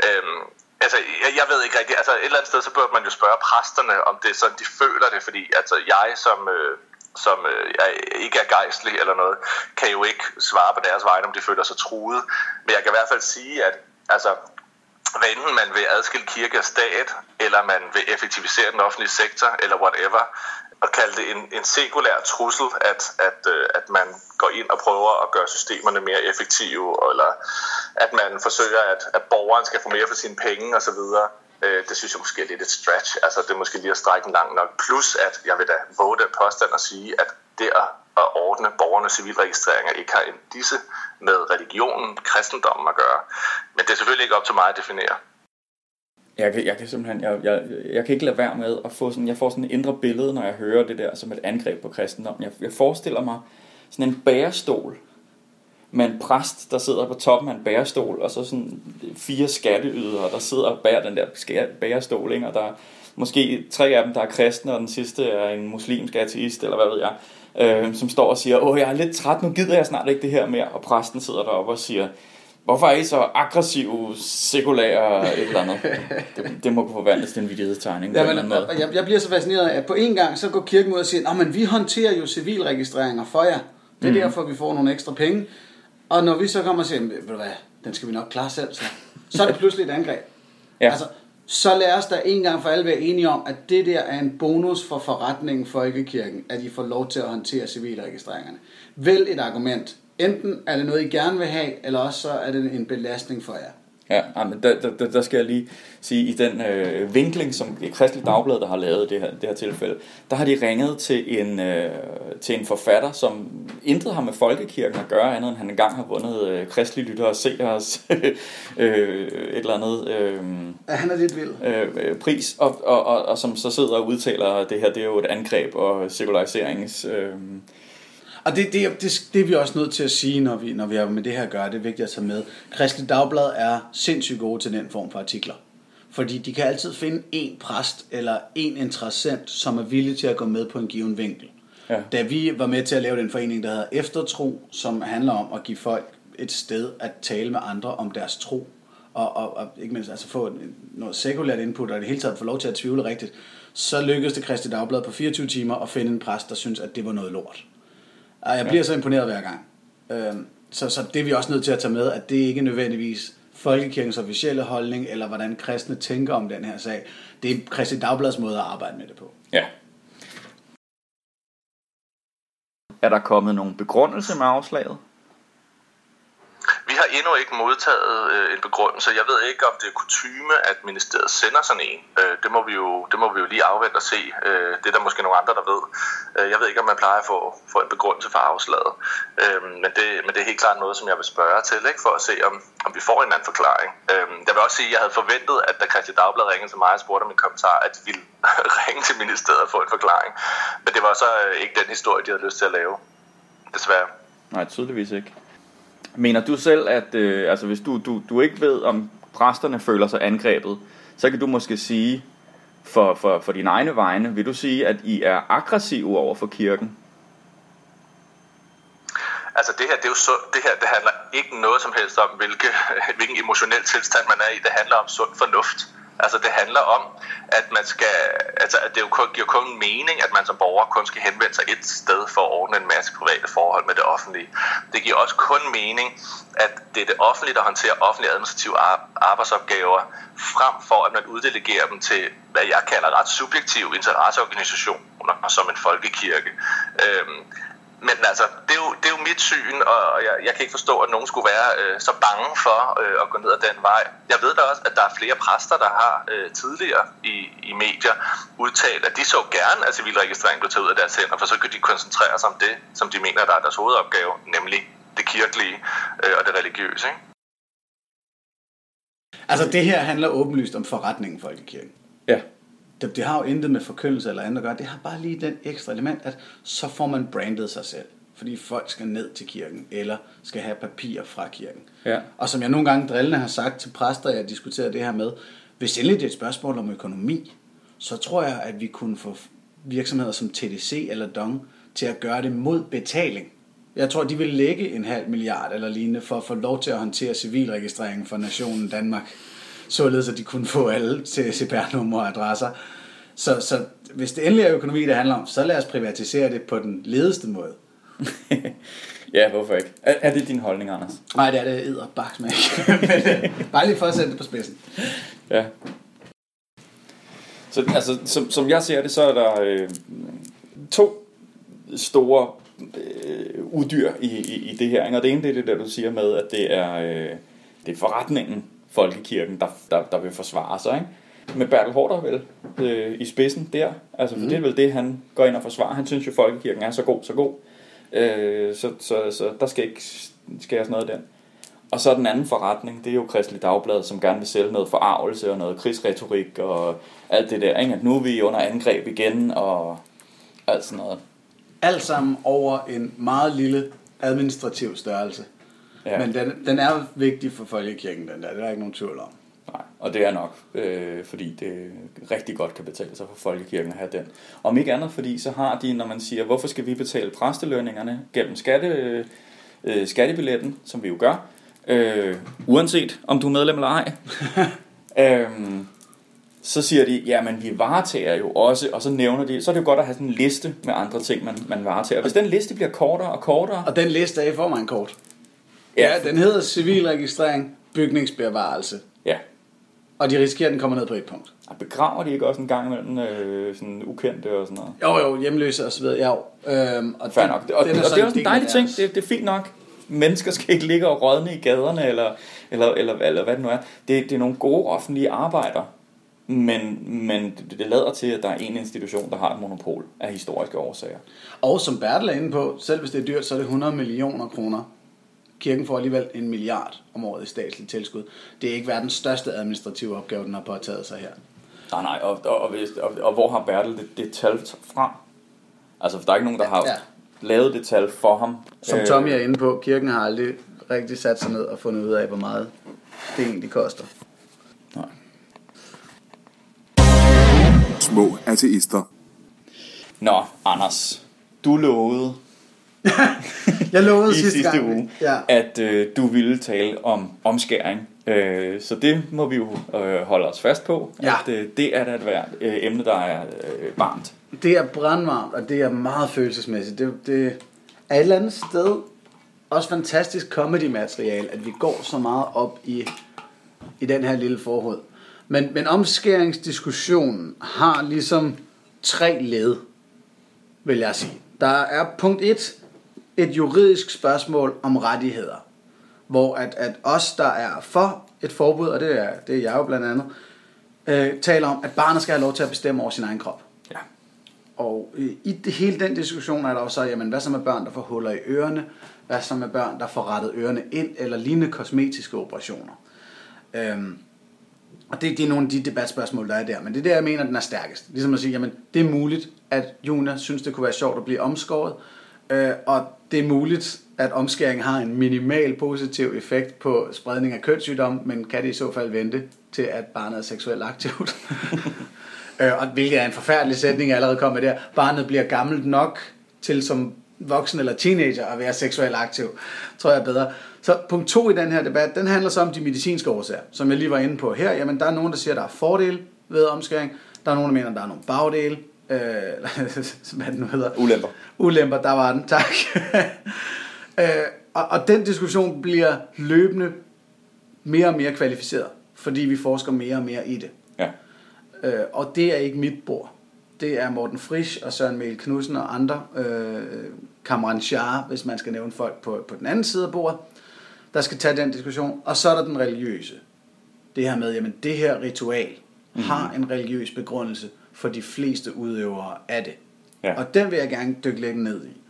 S4: Øhm, altså, jeg, jeg ved ikke rigtigt, altså et eller andet sted, så bør man jo spørge præsterne, om det er sådan, de føler det, fordi altså, jeg som... Øh, som øh, jeg ikke er gejstlig eller noget, kan jo ikke svare på deres vegne, om de føler sig truet. Men jeg kan i hvert fald sige, at altså, hvad enten man vil adskille kirke og stat, eller man vil effektivisere den offentlige sektor, eller whatever, at kalde det en, en sekulær trussel, at, at, øh, at man går ind og prøver at gøre systemerne mere effektive, eller at man forsøger, at, at borgeren skal få mere for sine penge osv., øh, det synes jeg måske er lidt et stretch. Altså det er måske lige at strække en langt nok. Plus at jeg vil da våge den påstand at sige, at det at ordne borgernes civilregistreringer ikke har en disse med religionen, kristendommen at gøre. Men det er selvfølgelig ikke op til mig at definere.
S3: Jeg kan, jeg kan simpelthen, jeg, jeg, jeg kan ikke lade være med at få sådan, jeg får sådan et indre billede, når jeg hører det der som et angreb på kristendommen. Jeg, jeg forestiller mig sådan en bærestol, med en præst, der sidder på toppen af en bærestol, og så sådan fire skatteydere, der sidder og bærer den der bærestol, ikke? og der er måske tre af dem, der er kristne, og den sidste er en muslimsk ateist, eller hvad ved jeg, øh, som står og siger, åh, jeg er lidt træt, nu gider jeg snart ikke det her mere, og præsten sidder deroppe og siger, Hvorfor er I så aggressive, sekulære et eller andet? [laughs] Det, det må kunne forvandles til en vidtighedstegning.
S2: Ja, men, jeg, jeg bliver så fascineret af, at på en gang så går kirken ud og siger, men vi håndterer jo civilregistreringer for jer. Det er mm. derfor, vi får nogle ekstra penge. Og når vi så kommer og siger, ved du hvad, den skal vi nok klare selv, så, så er det pludselig et angreb. [laughs] Ja. Altså, så lad os da en gang for alle være enige om, at det der er en bonus for forretningen Folkekirken, at I får lov til at håndtere civilregistreringerne. Vælg et argument. Enten er det noget, I gerne vil have, eller også så er det en belastning for jer.
S3: Ja, men der, der, der skal jeg lige sige, i den øh, vinkling, som Kristelig Dagblad der har lavet det her, det her tilfælde, der har de ringet til en, øh, til en forfatter, som intet har med folkekirken at gøre, andet end han engang har vundet øh, Kristelig Lytter og Seers [laughs] øh, et eller andet øh,
S2: ja, han er lidt vild.
S3: Øh, øh, pris, og, og, og, og som så sidder og udtaler, det her det er jo et angreb og sekulariseringens... Øh,
S2: og det, det, det, det er vi også nødt til at sige, når vi, når vi har med det her at gøre. Det er vigtigt at tage med. Kristelig Dagblad er sindssygt gode til den form for artikler. Fordi de kan altid finde en præst eller en interessant, som er villig til at gå med på en given vinkel. Ja. Da vi var med til at lave den forening, der hedder Eftertro, som handler om at give folk et sted at tale med andre om deres tro, og, og, og ikke mindst altså få noget sekulært input, og det hele taget få lov til at tvivle rigtigt, så lykkedes det Kristi Dagblad på 24 timer at finde en præst, der synes, at det var noget lort. Og jeg bliver ja. så imponeret hver gang. Øhm, så, så det er vi også nødt til at tage med, at det ikke nødvendigvis folkekirkens officielle holdning, eller hvordan kristne tænker om den her sag. Det er Kristi Dagblads måde at arbejde med det på.
S3: Ja. Er der kommet nogen begrundelse med afslaget?
S4: Har endnu ikke modtaget øh, en begrundelse. Jeg ved ikke, om det er kutyme, at ministeriet sender sådan en. Øh, det, må vi jo, det må vi jo lige afvente og se. Øh, det er der måske nogle andre, der ved. Øh, jeg ved ikke, om man plejer at få, få en begrundelse for afslaget. Øh, men, det, men det er helt klart noget, som jeg vil spørge til, ikke, for at se, om, om vi får en anden forklaring. Øh, jeg vil også sige, at jeg havde forventet, at da Christian Dagblad ringede til mig og spurgte om en kommentar, at de ville [laughs] ringe til ministeriet og få en forklaring. Men det var så øh, ikke den historie, de havde lyst til at lave. Desværre.
S3: Nej, tydeligvis ikke. Mener du selv, at øh, altså, hvis du, du, du ikke ved, om præsterne føler sig angrebet, så kan du måske sige, for, for, for dine egne vegne, vil du sige, at I er aggressive over for kirken?
S4: Altså det her, det, er jo så, det her, det handler ikke noget som helst om, hvilke, [laughs] hvilken emotionel tilstand man er i. Det handler om sund fornuft. Altså det handler om, at man skal, altså at det jo kun, giver kun mening, at man som borger kun skal henvende sig et sted for at ordne en masse private forhold med det offentlige. Det giver også kun mening, at det er det offentlige, der håndterer offentlige administrative arbejdsopgaver, frem for at man uddelegerer dem til, hvad jeg kalder ret subjektive interesseorganisationer, som en folkekirke. Øhm, men altså, det er, jo, det er jo mit syn, og jeg, jeg kan ikke forstå, at nogen skulle være øh, så bange for øh, at gå ned ad den vej. Jeg ved da også, at der er flere præster, der har øh, tidligere i, i medier udtalt, at de så gerne, at civilregistrering blev taget ud af deres hænder, for så kan de koncentrere sig om det, som de mener, der er deres hovedopgave, nemlig det kirkelige øh, og det religiøse. Ikke?
S2: Altså, det her handler åbenlyst om forretningen for folkekirken.
S3: Ja
S2: det, det har jo intet med forkyndelse eller andet at gøre. Det har bare lige den ekstra element, at så får man brandet sig selv. Fordi folk skal ned til kirken, eller skal have papir fra kirken.
S3: Ja.
S2: Og som jeg nogle gange drillende har sagt til præster, jeg diskuterer det her med, hvis endelig det er et spørgsmål om økonomi, så tror jeg, at vi kunne få virksomheder som TDC eller Dong til at gøre det mod betaling. Jeg tror, de vil lægge en halv milliard eller lignende for at få lov til at håndtere civilregistreringen for nationen Danmark. Således at de kunne få alle til CPR-numre og adresser. Så, så hvis det endelig er økonomi, det handler om, så lad os privatisere det på den ledeste måde. [laughs]
S3: ja, hvorfor ikke? Er, er det din holdning, Anders?
S2: Nej, det er det æder baks med. Bare lige for at sætte det på spidsen.
S3: Ja. Så altså, som, som jeg ser det, så er der øh, to store øh, udyr i, i, i det her. Ikke? Og det ene det er det der, du siger med, at det er, øh, det er forretningen, folkekirken, der, der, der vil forsvare sig. Ikke? Med Bertel Hårder vel øh, i spidsen der. Altså, for mm. det er vel det, han går ind og forsvarer. Han synes jo, folkekirken er så god, så god. Øh, så, så, så der skal ikke skæres noget af den. Og så den anden forretning, det er jo Kristelig Dagblad, som gerne vil sælge noget forarvelse og noget krigsretorik og alt det der. Ikke? At nu er vi under angreb igen og alt sådan noget.
S2: Alt sammen over en meget lille administrativ størrelse. Ja. Men den, den er vigtig for folkekirken, den der. Det er der ikke nogen tvivl om.
S3: Nej, og det er nok, øh, fordi det rigtig godt kan betale sig for folkekirken at have den. Om ikke andet, fordi så har de, når man siger, hvorfor skal vi betale præstelønningerne gennem skatte, øh, skattebilletten, som vi jo gør, øh, uanset om du er medlem eller ej, [laughs] øh, så siger de, ja, men vi varetager jo også, og så nævner de, så er det jo godt at have sådan en liste med andre ting, man, man varetager. Hvis den liste bliver kortere og kortere...
S2: Og den liste er i form af en kort. Ja, ja den hedder civilregistrering, bygningsbevarelse.
S3: Ja.
S2: Og de risikerer, at den kommer ned på et punkt.
S3: Og begraver de ikke også en gang imellem øh, sådan ukendte og sådan noget?
S2: Jo, jo, hjemløse og så videre. Ja, jo. Øhm, og
S3: Fair nok. Og, og, og det er også en dejlig ting. Det, det er fint nok. Mennesker skal ikke ligge og rådne i gaderne, eller, eller, eller, eller hvad det nu er. Det, det er nogle gode offentlige arbejder. Men, men det, det lader til, at der er en institution, der har et monopol af historiske årsager.
S2: Og som Bertel er inde på, selv hvis det er dyrt, så er det 100 millioner kroner. Kirken får alligevel en milliard om året i statsligt tilskud. Det er ikke verdens største administrative opgave, den har påtaget sig her.
S3: Nej, nej, og, og, og, og, og hvor har Bertel det, det tal fra? Altså, for der er ikke nogen, der har ja. lavet det tal for ham.
S2: Som Tommy er inde på, kirken har aldrig rigtig sat sig ned og fundet ud af, hvor meget det egentlig koster. Nej.
S1: Små ateister.
S3: Nå, Anders. Du lovede [laughs]
S2: jeg lovede
S3: i
S2: sidste,
S3: sidste
S2: gang,
S3: uge,
S2: ja.
S3: at øh, du ville tale om omskæring. Øh, så det må vi jo øh, holde os fast på.
S2: Ja.
S3: At, øh, det er da et hvert øh, emne, der er øh, varmt.
S2: Det er brandvarmt, og det er meget følelsesmæssigt. Det, det er et eller andet sted også fantastisk comedy-materiale, at vi går så meget op i, i den her lille forhold. Men, men omskæringsdiskussionen har ligesom tre led, vil jeg sige. Der er punkt 1, et juridisk spørgsmål om rettigheder. Hvor at, at os, der er for et forbud, og det er, det er jeg jo blandt andet, øh, taler om, at barnet skal have lov til at bestemme over sin egen krop.
S3: Ja.
S2: Og øh, i det, hele den diskussion er der også, jamen hvad så med børn, der får huller i ørerne? Hvad så med børn, der får rettet ørerne ind, eller lignende kosmetiske operationer? Øhm, og det, det er nogle af de debatspørgsmål, der er der. Men det er der, jeg mener, den er stærkest. Ligesom at sige, jamen det er muligt, at Juna synes, det kunne være sjovt at blive omskåret. Øh, og det er muligt, at omskæring har en minimal positiv effekt på spredning af kønssygdom, men kan det i så fald vente til, at barnet er seksuelt aktivt? [laughs] øh, og hvilket er en forfærdelig sætning, jeg allerede kommer med der. Barnet bliver gammelt nok til som voksen eller teenager at være seksuelt aktiv, tror jeg er bedre. Så punkt to i den her debat, den handler så om de medicinske årsager, som jeg lige var inde på her. Jamen, der er nogen, der siger, at der er fordele ved omskæring. Der er nogen, der mener, at der er nogle bagdele. Øh, [laughs] hvad det nu hedder.
S3: Ulemper.
S2: Ulemper, der var den, tak. [laughs] øh, og, og den diskussion bliver løbende mere og mere kvalificeret, fordi vi forsker mere og mere i det.
S3: Ja.
S2: Øh, og det er ikke mit bord. Det er Morten Frisch og Søren Mel Knudsen og andre, øh, Kamran Shah, hvis man skal nævne folk på, på den anden side af bordet, der skal tage den diskussion. Og så er der den religiøse. Det her med, jamen det her ritual mm-hmm. har en religiøs begrundelse for de fleste udøvere af det.
S3: Ja.
S2: Og den vil jeg gerne dykke lidt ned i.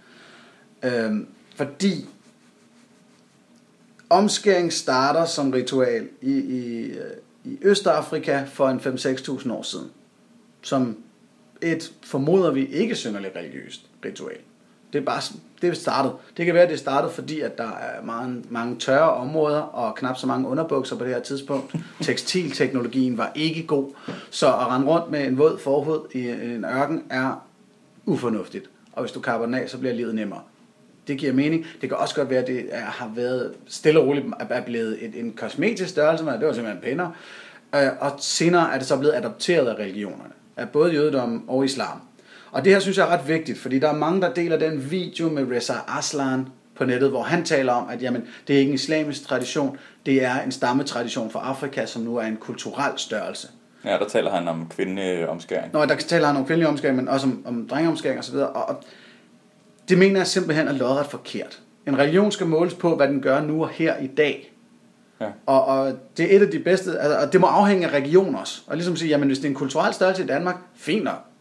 S2: Øhm, fordi omskæring starter som ritual i, i, i Østafrika for en 5-6.000 år siden. Som et, formoder vi, ikke synderligt religiøst ritual. Det er bare det er startet. Det kan være, at det er startet, fordi at der er mange, mange tørre områder og knap så mange underbukser på det her tidspunkt. [laughs] Tekstilteknologien var ikke god, så at rende rundt med en våd forhud i en ørken er ufornuftigt. Og hvis du kapper den af, så bliver livet nemmere. Det giver mening. Det kan også godt være, at det er, har været stille og roligt er blevet et, en kosmetisk størrelse, men det var simpelthen pænere. Øh, og senere er det så blevet adopteret af religionerne, af både jødedom og islam. Og det her synes jeg er ret vigtigt, fordi der er mange, der deler den video med Reza Aslan på nettet, hvor han taler om, at jamen, det er ikke en islamisk tradition, det er en stammetradition fra Afrika, som nu er en kulturel størrelse.
S3: Ja, der taler han om kvindeomskæring.
S2: Nå, der taler han om kvindelig omskæring, men også om, om drengeomskæring osv. Og, og det mener jeg simpelthen er lodret forkert. En religion skal måles på, hvad den gør nu og her i dag.
S3: Ja.
S2: Og, og det er et af de bedste, altså, og det må afhænge af regionen også. Og ligesom sige, jamen hvis det er en kulturel størrelse i Danmark, fint nok.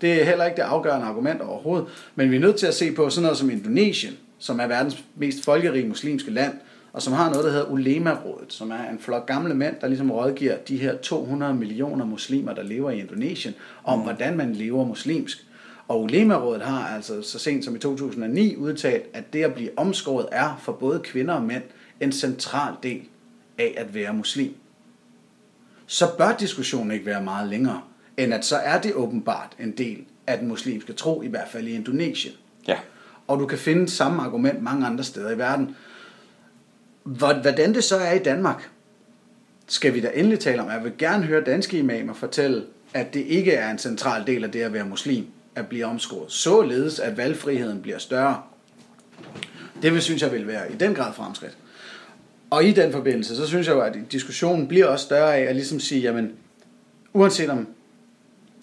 S2: Det er heller ikke det afgørende argument overhovedet. Men vi er nødt til at se på sådan noget som Indonesien, som er verdens mest folkerige muslimske land, og som har noget, der hedder Ulema-rådet, som er en flok gamle mænd, der ligesom rådgiver de her 200 millioner muslimer, der lever i Indonesien, om mm. hvordan man lever muslimsk. Og Ulema-rådet har altså så sent som i 2009 udtalt, at det at blive omskåret er for både kvinder og mænd en central del af at være muslim. Så bør diskussionen ikke være meget længere, end at så er det åbenbart en del af den muslimske tro, i hvert fald i Indonesien.
S3: Ja.
S2: Og du kan finde samme argument mange andre steder i verden. Hvordan det så er i Danmark, skal vi da endelig tale om. Jeg vil gerne høre danske imamer fortælle, at det ikke er en central del af det at være muslim, at blive omskåret. Således, at valgfriheden bliver større. Det vil, synes jeg vil være i den grad fremskridt. Og i den forbindelse, så synes jeg jo, at diskussionen bliver også større af at ligesom sige, jamen, uanset om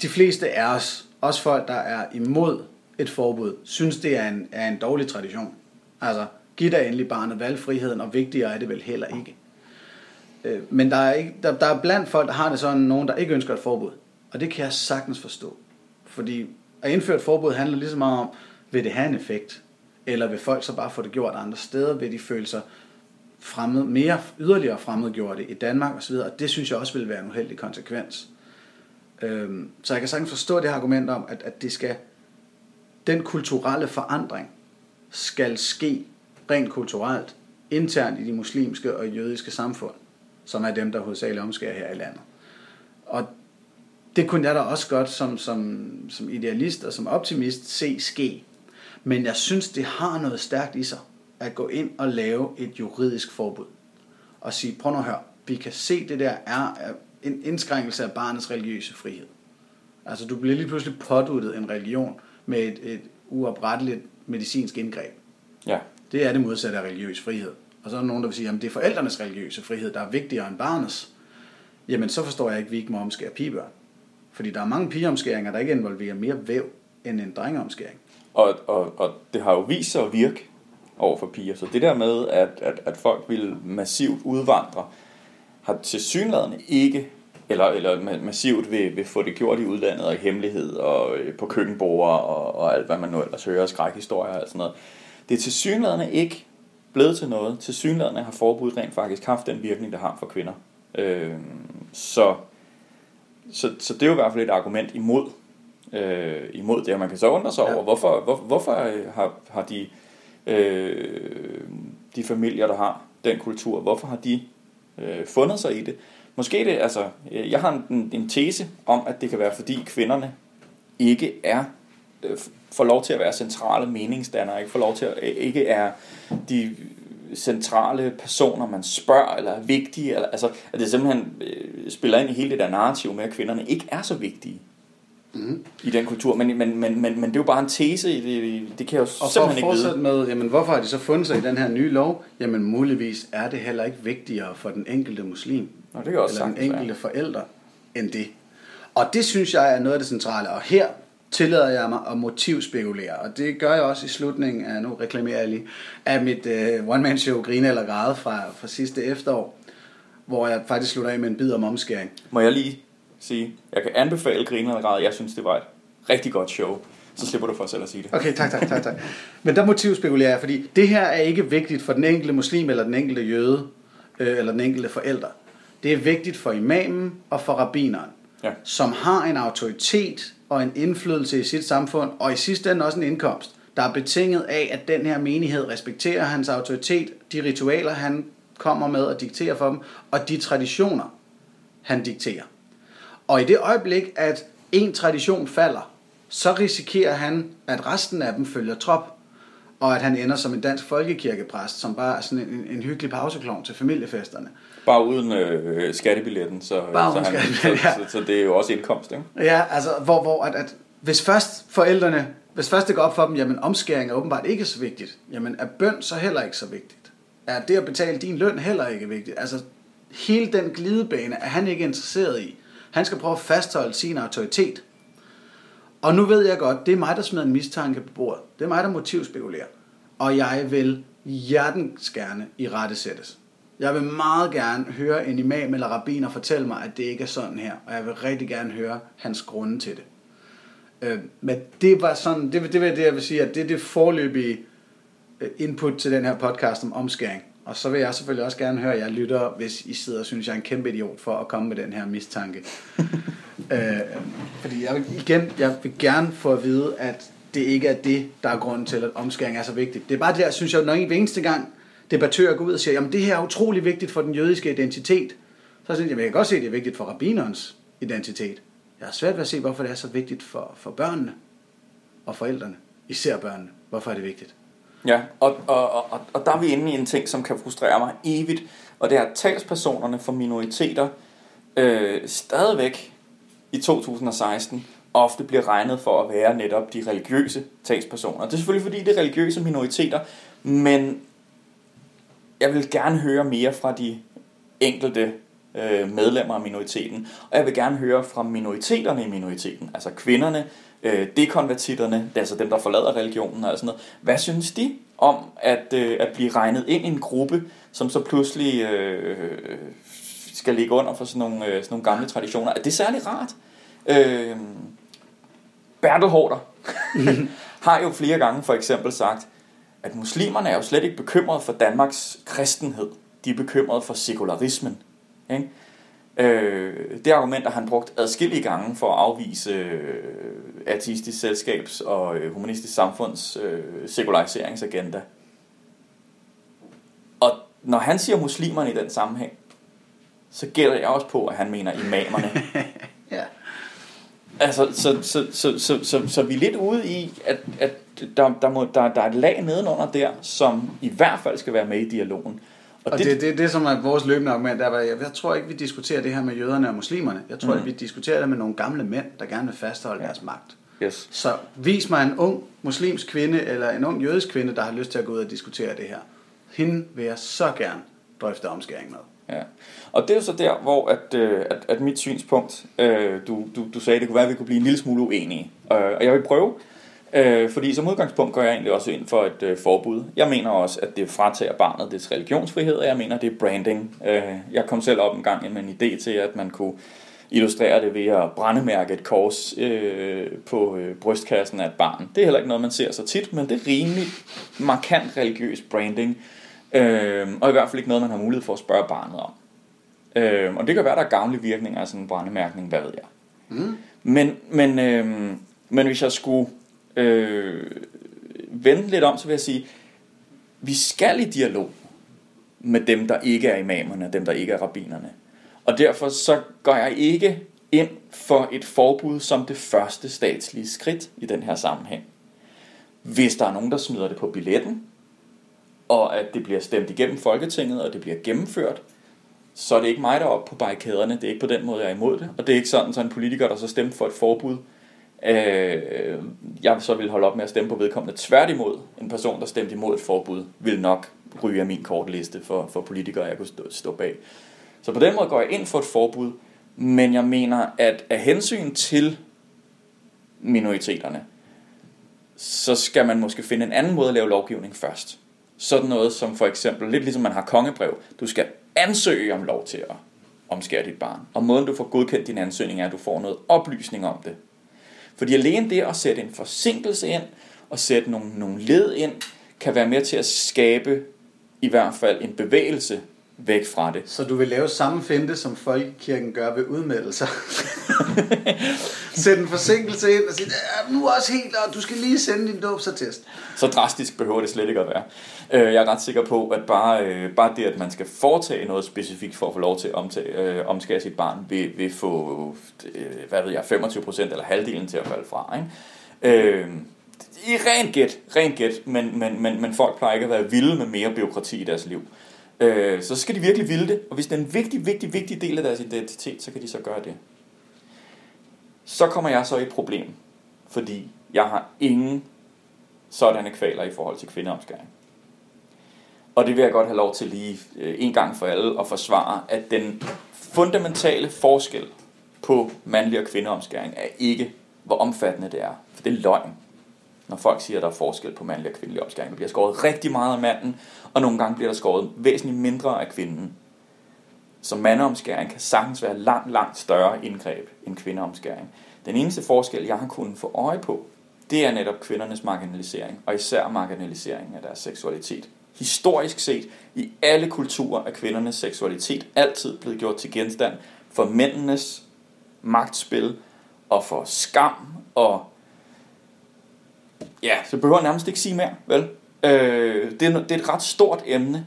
S2: de fleste af os, også folk, der er imod et forbud, synes det er en, er en dårlig tradition. Altså, giv da endelig barnet valgfriheden, og vigtigere er det vel heller ikke. Øh, men der er, ikke, der, der er blandt folk, der har det sådan, nogen, der ikke ønsker et forbud. Og det kan jeg sagtens forstå. Fordi at indføre et forbud handler lige så meget om, vil det have en effekt? Eller vil folk så bare få det gjort andre steder? Vil de føle sig fremmed, mere yderligere fremmedgjorte i Danmark osv.? Og det synes jeg også vil være en uheldig konsekvens. Øhm, så jeg kan sagtens forstå det her argument om, at, at det skal, den kulturelle forandring skal ske rent kulturelt, internt i de muslimske og jødiske samfund, som er dem, der hovedsageligt omskærer her i landet. Og det kunne jeg da også godt som, som, som idealist og som optimist se ske. Men jeg synes, det har noget stærkt i sig at gå ind og lave et juridisk forbud. Og sige, prøv nu at høre, vi kan se, det der er en indskrænkelse af barnets religiøse frihed. Altså, du bliver lige pludselig påduttet en religion med et, et uopretteligt medicinsk indgreb.
S3: Ja.
S2: Det er det modsatte af religiøs frihed. Og så er der nogen, der vil sige, at det er forældrenes religiøse frihed, der er vigtigere end barnets. Jamen, så forstår jeg ikke, at vi ikke må omskære pigebørn. Fordi der er mange pigeomskæringer, der ikke involverer mere væv end en drengeomskæring.
S3: Og, og, og det har jo vist sig at virke over for piger. Så det der med, at, at, at folk vil massivt udvandre, har til synlædende ikke, eller, eller massivt vil, vil få det gjort i udlandet og i hemmelighed og øh, på køkkenborger og, og alt, hvad man nu ellers hører, skrækhistorier og sådan noget. Det er til synlædende ikke blevet til noget. Til synlædende har forbud rent faktisk haft den virkning, det har for kvinder. Øh, så, så, så det er jo i hvert fald et argument imod, øh, imod det, og man kan så undre sig ja. over, hvorfor, hvor, hvorfor har, har de, øh, de familier, der har den kultur, hvorfor har de øh, fundet sig i det? Måske det, altså, øh, jeg har en, en tese om, at det kan være, fordi kvinderne ikke er øh, får lov til at være centrale meningsdannere, ikke får lov til at øh, ikke er de centrale personer, man spørger, eller er vigtige, eller, altså, at det simpelthen øh, spiller ind i hele det der narrativ med, at kvinderne ikke er så vigtige mm. i den kultur. Men, men, men, men, men det er jo bare en tese, det, det kan jeg jo
S2: og
S3: simpelthen ikke
S2: vide. med, jamen, hvorfor har de så fundet sig i den her nye lov? Jamen muligvis er det heller ikke vigtigere for den enkelte muslim,
S3: Nå, det kan også
S2: eller den enkelte forældre, end det. Og det synes jeg er noget af det centrale. Og her tillader jeg mig at motivspekulere, og det gør jeg også i slutningen af, nu reklamerer jeg lige, af mit uh, one-man-show Grine eller Græde fra, fra sidste efterår, hvor jeg faktisk slutter af med en bid om omskæring.
S3: Må jeg lige sige, jeg kan anbefale Grine eller Græde, jeg synes det var et rigtig godt show. Så slipper du for selv at sige det.
S2: Okay, tak, tak, tak, tak. Men der motivspekulerer jeg, fordi det her er ikke vigtigt for den enkelte muslim, eller den enkelte jøde, øh, eller den enkelte forælder. Det er vigtigt for imamen og for rabbineren,
S3: ja.
S2: som har en autoritet og en indflydelse i sit samfund, og i sidste ende også en indkomst, der er betinget af, at den her menighed respekterer hans autoritet, de ritualer, han kommer med og dikterer for dem, og de traditioner, han dikterer. Og i det øjeblik, at en tradition falder, så risikerer han, at resten af dem følger trop. og at han ender som en dansk folkekirkepræst, som bare er sådan en, en hyggelig pauseklon til familiefesterne.
S3: Bare uden øh, skattebilletten, så,
S2: Bare
S3: så,
S2: uden
S3: han,
S2: skattebilletten,
S3: så,
S2: ja.
S3: så, så det er jo også indkomst, ikke?
S2: Ja, altså, hvor, hvor at, at hvis først forældrene, hvis først det går op for dem, jamen omskæring er åbenbart ikke så vigtigt, jamen er bøn så heller ikke så vigtigt? Er det at betale din løn heller ikke vigtigt? Altså, hele den glidebane er han ikke interesseret i. Han skal prøve at fastholde sin autoritet. Og nu ved jeg godt, det er mig, der smider en mistanke på bordet. Det er mig, der motivspekulerer. Og jeg vil hjertens gerne i rette sættes. Jeg vil meget gerne høre en imam eller rabbiner fortælle mig, at det ikke er sådan her. Og jeg vil rigtig gerne høre hans grunde til det. Øh, men det var sådan, det, det var det, jeg vil sige, at det er det forløbige øh, input til den her podcast om omskæring. Og så vil jeg selvfølgelig også gerne høre jer lytter, hvis I sidder og synes, jeg er en kæmpe idiot for at komme med den her mistanke. [laughs] øh, fordi jeg vil, igen, jeg vil gerne få at vide, at det ikke er det, der er grunden til, at omskæring er så vigtigt. Det er bare det, jeg synes, jeg, når en eneste gang debattører går ud og siger, jamen det her er utrolig vigtigt for den jødiske identitet, så synes jeg, jeg kan godt se, at det er vigtigt for rabbinerens identitet. Jeg har svært ved at se, hvorfor det er så vigtigt for, for børnene og forældrene. Især børnene. Hvorfor er det vigtigt?
S3: Ja, og, og, og, og der er vi inde i en ting, som kan frustrere mig evigt, og det er, at talspersonerne for minoriteter øh, stadigvæk i 2016 ofte bliver regnet for at være netop de religiøse talspersoner. Det er selvfølgelig fordi, det er religiøse minoriteter, men jeg vil gerne høre mere fra de enkelte øh, medlemmer af minoriteten, og jeg vil gerne høre fra minoriteterne i minoriteten, altså kvinderne, øh, dekonvertitterne, altså dem, der forlader religionen og sådan noget. Hvad synes de om at, øh, at blive regnet ind i en gruppe, som så pludselig øh, skal ligge under for sådan nogle, øh, sådan nogle gamle traditioner? Er det særlig rart? Øh, Bertel Hårder [laughs] har jo flere gange for eksempel sagt, at muslimerne er jo slet ikke bekymrede for Danmarks kristenhed. De er bekymrede for sekularismen. Ikke? Øh, det argument har han brugt adskillige gange for at afvise øh, ateistisk selskabs og øh, humanistisk samfunds øh, sekulariseringsagenda. Og når han siger muslimerne i den sammenhæng, så gælder jeg også på, at han mener imamerne. [laughs]
S2: Ja.
S3: Altså, så, så, så, så, så, så vi er lidt ude i, at, at der, der, må, der, der er et lag nedenunder der, som i hvert fald skal være med i dialogen.
S2: Og det, det, det, det som er vores løbende argument, er, at jeg, jeg tror ikke, vi diskuterer det her med jøderne og muslimerne. Jeg tror, mm. at vi diskuterer det med nogle gamle mænd, der gerne vil fastholde ja. deres magt.
S3: Yes.
S2: Så vis mig en ung muslimsk kvinde, eller en ung jødisk kvinde, der har lyst til at gå ud og diskutere det her. Hende vil jeg så gerne drøfte omskæring med.
S3: Ja. Og det er jo så der, hvor at, øh, at, at mit synspunkt, øh, du, du, du sagde, det kunne være, at vi kunne blive en lille smule uenige. Øh, og jeg vil prøve, øh, fordi som udgangspunkt går jeg egentlig også ind for et øh, forbud. Jeg mener også, at det fratager barnet dets religionsfrihed, og jeg mener, det er branding. Øh, jeg kom selv op en gang med en idé til, at man kunne illustrere det ved at brændemærke et kors øh, på øh, brystkassen af et barn. Det er heller ikke noget, man ser så tit, men det er rimelig markant religiøs branding. Øh, og i hvert fald ikke noget, man har mulighed for at spørge barnet om. Øh, og det kan være, der er gavnlige virkninger af sådan en brændemærkning, hvad ved jeg.
S2: Mm.
S3: Men, men, øh, men hvis jeg skulle øh, vende lidt om, så vil jeg sige, vi skal i dialog med dem, der ikke er imamerne, dem, der ikke er rabbinerne. Og derfor så går jeg ikke ind for et forbud som det første statslige skridt i den her sammenhæng. Hvis der er nogen, der smider det på billetten, og at det bliver stemt igennem Folketinget, og det bliver gennemført, så er det ikke mig, der er oppe på barrikaderne. Det er ikke på den måde, jeg er imod det. Og det er ikke sådan, så en politiker, der så stemte for et forbud, øh, jeg så vil holde op med at stemme på vedkommende. Tværtimod, en person, der stemte imod et forbud, vil nok ryge af min kortliste for, for politikere, jeg kunne stå, stå bag. Så på den måde går jeg ind for et forbud, men jeg mener, at af hensyn til minoriteterne, så skal man måske finde en anden måde at lave lovgivning først. Sådan noget som for eksempel, lidt ligesom man har kongebrev, du skal ansøge om lov til at omskære dit barn. Og måden du får godkendt din ansøgning er, at du får noget oplysning om det. Fordi alene det at sætte en forsinkelse ind, og sætte nogle, nogle led ind, kan være med til at skabe i hvert fald en bevægelse væk fra det.
S2: Så du vil lave samme finte, som Folkekirken gør ved udmeldelser. [laughs] Sæt en forsinkelse ind og sige, "Ja, nu er også helt, og du skal lige sende din dåbsattest.
S3: Så drastisk behøver det slet ikke at være. Øh, Jeg er ret sikker på, at bare, øh, bare det, at man skal foretage noget specifikt for at få lov til at omtage, øh, omskære sit barn, vil, vil få, hvad ved jeg, 25% eller halvdelen til at falde fra. Ikke? Øh, I rent gæt, rent gæt, men, men, men, men folk plejer ikke at være vilde med mere byråkrati i deres liv. Øh, så skal de virkelig ville det, og hvis det er en vigtig, vigtig, vigtig del af deres identitet, så kan de så gøre det. Så kommer jeg så i et problem, fordi jeg har ingen sådanne kvaler i forhold til kvindeomskæring. Og det vil jeg godt have lov til lige øh, en gang for alle at forsvare, at den fundamentale forskel på mandlig og kvindeomskæring er ikke, hvor omfattende det er. For det er løgn, når folk siger, at der er forskel på mandlig og kvindelig omskæring. Der bliver skåret rigtig meget af manden, og nogle gange bliver der skåret væsentligt mindre af kvinden. Så mandeomskæring kan sagtens være langt, langt større indgreb end kvindeomskæring. Den eneste forskel, jeg har kunnet få øje på, det er netop kvindernes marginalisering, og især marginaliseringen af deres seksualitet. Historisk set, i alle kulturer er kvindernes seksualitet altid blevet gjort til genstand for mændenes magtspil og for skam og ja, så behøver jeg nærmest ikke sige mere, vel? Øh, det, er, det er et ret stort emne,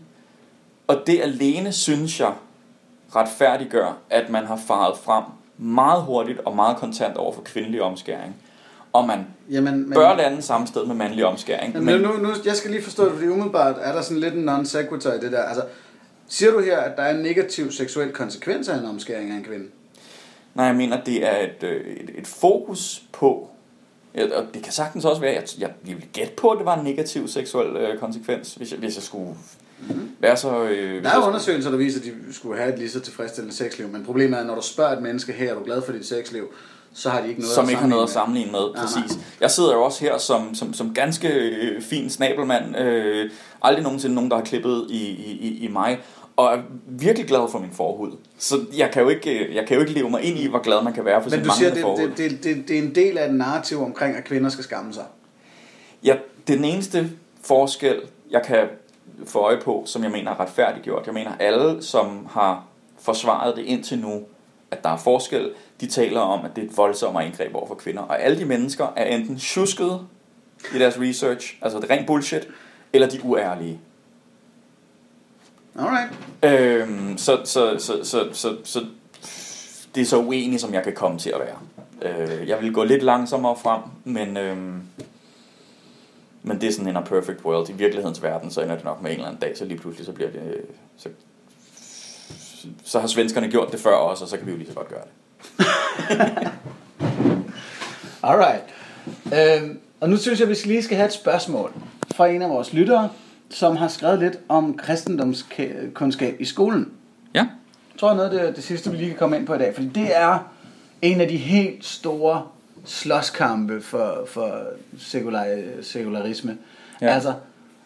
S3: og det alene synes jeg retfærdiggør, at man har faret frem meget hurtigt og meget kontant over for kvindelig omskæring. Og man Jamen, men, bør lande samme sted med mandlig omskæring.
S2: Men, men nu, nu, jeg skal lige forstå det, fordi umiddelbart er der sådan lidt en non sequitur i det der. Altså, siger du her, at der er en negativ seksuel konsekvens af en omskæring af en kvinde?
S3: Nej, jeg mener, det er et, øh, et, et fokus på, og det kan sagtens også være, at jeg, jeg vil gætte på, at det var en negativ seksuel øh, konsekvens, hvis jeg, hvis jeg skulle mm-hmm. være så... Øh,
S2: der er undersøgelser, der viser, at de skulle have et lige så tilfredsstillende sexliv, men problemet er, at når du spørger et menneske her, er du glad for dit sexliv, så har de ikke noget
S3: som at ikke har noget at sammenligne med, med. præcis. Jeg sidder jo også her som, som, som ganske øh, fin snabelmand, øh, aldrig nogensinde nogen, der har klippet i, i, i mig, og er virkelig glad for min forhud. Så jeg kan jo ikke, jeg kan jo ikke leve mig ind i, hvor glad man kan være for
S2: Men
S3: sin
S2: du siger, det, forhud. Det, det, det, det er en del af et narrativ omkring, at kvinder skal skamme sig.
S3: Ja, det er den eneste forskel, jeg kan få øje på, som jeg mener er retfærdiggjort. Jeg mener, alle, som har forsvaret det indtil nu, at der er forskel, de taler om, at det er et voldsomt indgreb over for kvinder. Og alle de mennesker er enten tjusket i deres research, altså det er rent bullshit, eller de uærlige.
S2: Alright.
S3: Øhm, så, så, så, så, så, så det er så uenig, som jeg kan komme til at være. Øh, jeg vil gå lidt langsommere frem, men, øhm, men det er sådan en perfect world. I virkelighedens verden, så ender det nok med en eller anden dag, så lige pludselig så bliver det... Så, så har svenskerne gjort det før også, og så kan vi jo lige så godt gøre det. [laughs]
S2: Alright. Øhm, og nu synes jeg, at vi lige skal have et spørgsmål fra en af vores lyttere, som har skrevet lidt om kristendomskundskab i skolen.
S3: Ja. Jeg
S2: tror jeg noget af det, det sidste, vi lige kan komme ind på i dag, fordi det er en af de helt store slåskampe for, for sekular, sekularisme. Ja. Altså,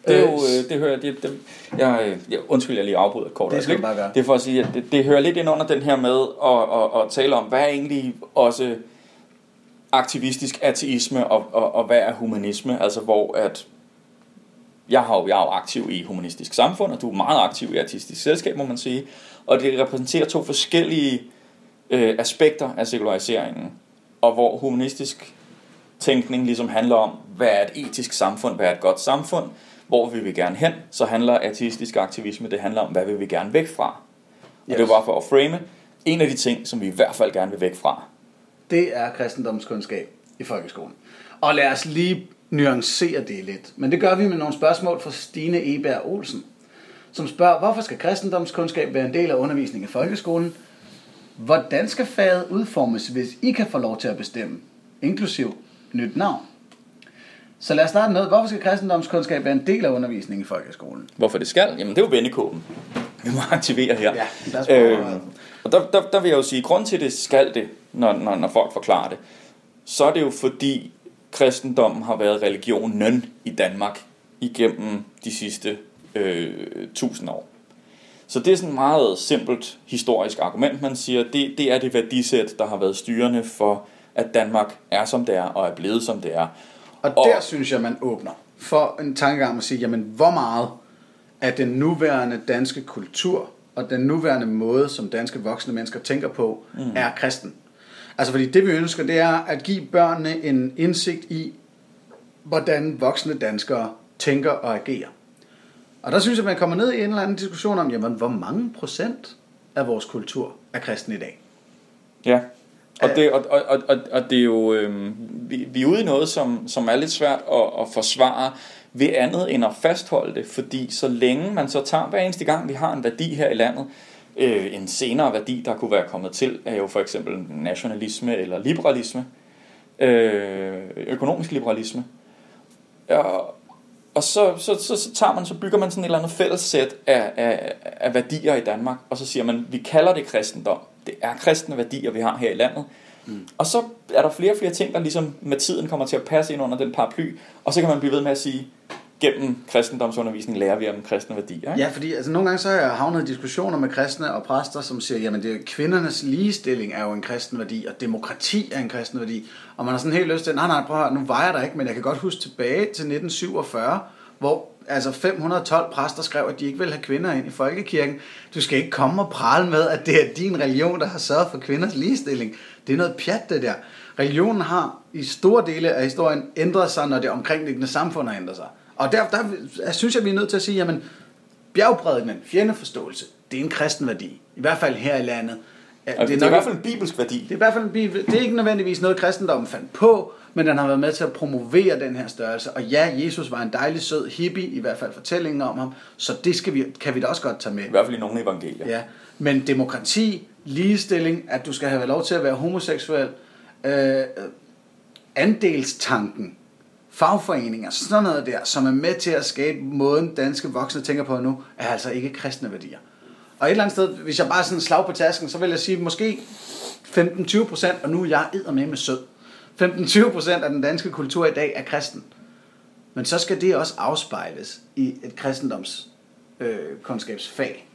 S3: det, er jo, øh, det hører, det, det, jeg, jeg, undskyld, jeg lige afbryder kort.
S2: Det skal bare gøre.
S3: Det er for at sige, at det, det hører lidt ind under den her med at, at, at tale om, hvad er egentlig også aktivistisk ateisme, og, og, og hvad er humanisme, altså hvor at jeg har jo, jeg er jo aktiv i humanistisk samfund, og du er meget aktiv i artistisk selskab, må man sige. Og det repræsenterer to forskellige øh, aspekter af sekulariseringen. Og hvor humanistisk tænkning ligesom handler om, hvad er et etisk samfund, hvad er et godt samfund, hvor vil vi gerne hen, så handler ateistisk aktivisme, det handler om, hvad vil vi gerne væk fra. Og yes. det er bare for at frame en af de ting, som vi i hvert fald gerne vil væk fra.
S2: Det er kristendomskundskab i folkeskolen. Og lad os lige nuancere det lidt. Men det gør vi med nogle spørgsmål fra Stine Eberg Olsen, som spørger, hvorfor skal kristendomskundskab være en del af undervisningen i folkeskolen? Hvordan skal faget udformes, hvis I kan få lov til at bestemme, inklusiv nyt navn? Så lad os starte med, hvorfor skal kristendomskundskab være en del af undervisningen i folkeskolen?
S3: Hvorfor det skal? Jamen det er jo vendekåben. Vi må aktivere her.
S2: Ja, øh,
S3: og der, der, der vil jeg jo sige, at grund til, det skal det, når, når, når folk forklarer det, så er det jo fordi, kristendommen har været religionen i Danmark igennem de sidste øh, tusind år. Så det er sådan et meget simpelt historisk argument, man siger, det, det er det værdisæt, der har været styrende for, at Danmark er som det er, og er blevet som det er.
S2: Og, og der synes jeg, man åbner for en tankegang at sige, jamen hvor meget af den nuværende danske kultur og den nuværende måde, som danske voksne mennesker tænker på, mm. er kristen. Altså fordi det vi ønsker, det er at give børnene en indsigt i, hvordan voksne danskere tænker og agerer. Og der synes jeg, man kommer ned i en eller anden diskussion om, jamen hvor mange procent af vores kultur er kristen i dag?
S3: Ja. Og det, og, og, og, og det er jo, øh, vi, vi er ude i noget, som, som er lidt svært at, at forsvare ved andet end at fastholde det, fordi så længe man så tager hver eneste gang, vi har en værdi her i landet, øh, en senere værdi, der kunne være kommet til, er jo for eksempel nationalisme eller liberalisme, øh, økonomisk liberalisme. Og, og så, så, så, så tager man, så bygger man sådan et eller andet fælles sæt af, af, af værdier i Danmark, og så siger man, vi kalder det kristendom. Det er kristne værdier, vi har her i landet. Mm. Og så er der flere og flere ting, der ligesom med tiden kommer til at passe ind under den paraply, og så kan man blive ved med at sige, gennem kristendomsundervisning lærer vi om kristne værdier. Ikke?
S2: Ja, fordi altså, nogle gange så har jeg havnet i diskussioner med kristne og præster, som siger, jamen det, kvindernes ligestilling er jo en kristen værdi, og demokrati er en kristen værdi. Og man har sådan helt lyst til, nej nej, prøv at høre, nu vejer der ikke, men jeg kan godt huske tilbage til 1947, hvor altså 512 præster skrev, at de ikke vil have kvinder ind i folkekirken. Du skal ikke komme og prale med, at det er din religion, der har sørget for kvinders ligestilling. Det er noget pjat, det der. Religionen har i store dele af historien ændret sig, når det omkringliggende samfund har ændret sig. Og der, der synes jeg, vi er nødt til at sige, jamen, bjergprædikenen, fjendeforståelse, det er en kristen værdi. I hvert fald her i landet.
S3: Ja, det, er det er i hvert fald en bibelsk værdi.
S2: Det er i hvert fald en bibel. Det er ikke nødvendigvis noget, kristendommen fandt på, men den har været med til at promovere den her størrelse. Og ja, Jesus var en dejlig sød hippie, i hvert fald fortællingen om ham, så det skal vi, kan vi da også godt tage med.
S3: I hvert fald i nogle evangelier.
S2: Ja, men demokrati, ligestilling, at du skal have lov til at være homoseksuel, øh, andelstanken, fagforeninger, sådan noget der, som er med til at skabe måden danske voksne tænker på nu, er altså ikke kristne værdier. Og et eller andet sted, hvis jeg bare sådan slag på tasken, så vil jeg sige, måske 15-20 procent, og nu er jeg med med sød, 15-20 procent af den danske kultur i dag er kristen. Men så skal det også afspejles i et kristendomskundskabsfag.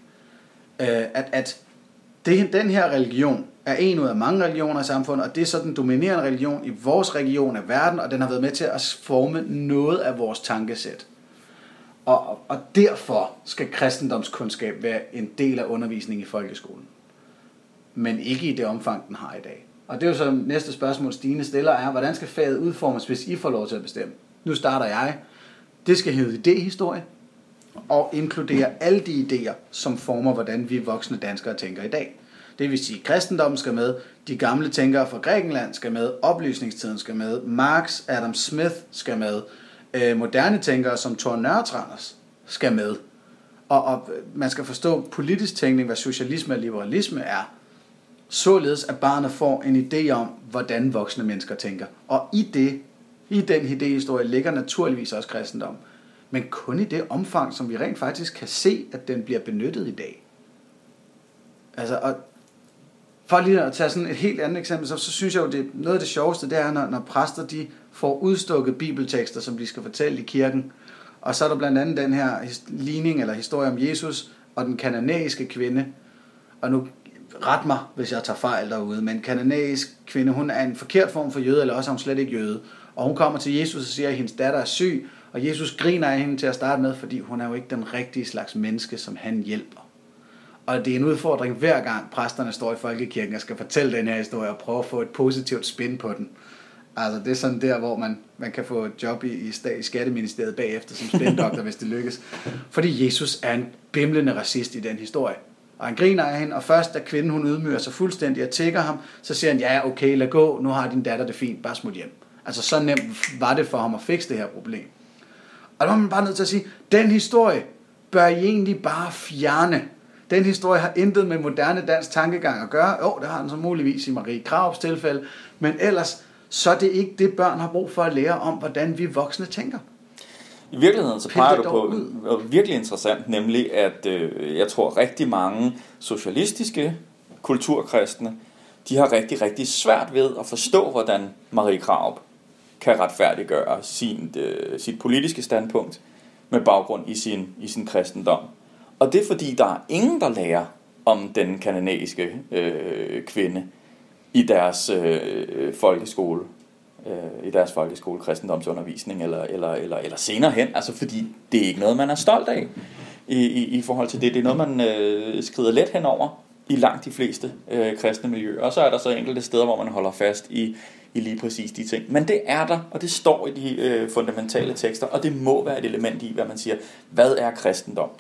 S2: Øh, øh, at, at det, den her religion er en ud af mange religioner i samfundet, og det er så den dominerende religion i vores region af verden, og den har været med til at forme noget af vores tankesæt. Og, og derfor skal kristendomskundskab være en del af undervisningen i folkeskolen. Men ikke i det omfang, den har i dag. Og det er jo så næste spørgsmål, Stine stiller, er, hvordan skal faget udformes, hvis I får lov til at bestemme? Nu starter jeg. Det skal hedde idéhistorie og inkludere alle de idéer, som former, hvordan vi voksne danskere tænker i dag. Det vil sige, at kristendommen skal med, de gamle tænkere fra Grækenland skal med, oplysningstiden skal med, Marx, Adam Smith skal med, øh, moderne tænkere som Thor Nørretranders skal med. Og, og man skal forstå politisk tænkning, hvad socialisme og liberalisme er, således at barnet får en idé om, hvordan voksne mennesker tænker. Og i det, i den idéhistorie ligger naturligvis også kristendom. Men kun i det omfang, som vi rent faktisk kan se, at den bliver benyttet i dag. Altså, og for lige at tage sådan et helt andet eksempel, så, så synes jeg jo, det noget af det sjoveste, det er, når, når præster de får udstukket bibeltekster, som de skal fortælle i kirken. Og så er der blandt andet den her ligning eller historie om Jesus og den kananæiske kvinde. Og nu ret mig, hvis jeg tager fejl derude, men kananæisk kvinde, hun er en forkert form for jøde, eller også er hun slet ikke jøde. Og hun kommer til Jesus og siger, at hendes datter er syg, og Jesus griner af hende til at starte med, fordi hun er jo ikke den rigtige slags menneske, som han hjælper. Og det er en udfordring hver gang præsterne står i folkekirken og skal fortælle den her historie og prøve at få et positivt spin på den. Altså det er sådan der, hvor man, man kan få et job i, i, i skatteministeriet bagefter som spindoktor, hvis det lykkes. Fordi Jesus er en bimlende racist i den historie. Og han griner af hende, og først da kvinden hun ydmyger sig fuldstændig og tækker ham, så siger han, ja okay, lad gå, nu har din datter det fint, bare smut hjem. Altså så nemt var det for ham at fikse det her problem. Og der var man bare nødt til at sige, den historie bør I egentlig bare fjerne. Den historie har intet med moderne dansk tankegang at gøre. Jo, det har den så muligvis i Marie Kravs tilfælde. Men ellers, så er det ikke det, børn har brug for at lære om, hvordan vi voksne tænker.
S3: I virkeligheden så peger du på noget virkelig interessant, nemlig at øh, jeg tror rigtig mange socialistiske kulturkristne, de har rigtig, rigtig svært ved at forstå, hvordan Marie Krav kan retfærdiggøre sin, øh, sit politiske standpunkt med baggrund i sin, i sin kristendom. Og det er fordi, der er ingen, der lærer om den kanadiske øh, kvinde i deres øh, folkeskole, øh, i deres folkeskole kristendomsundervisning, eller, eller, eller, eller senere hen, altså fordi det er ikke noget, man er stolt af i, i, i forhold til det. Det er noget, man øh, skrider let henover i langt de fleste øh, kristne miljøer. Og så er der så enkelte steder, hvor man holder fast i, i lige præcis de ting. Men det er der, og det står i de øh, fundamentale tekster, og det må være et element i, hvad man siger, hvad er kristendom?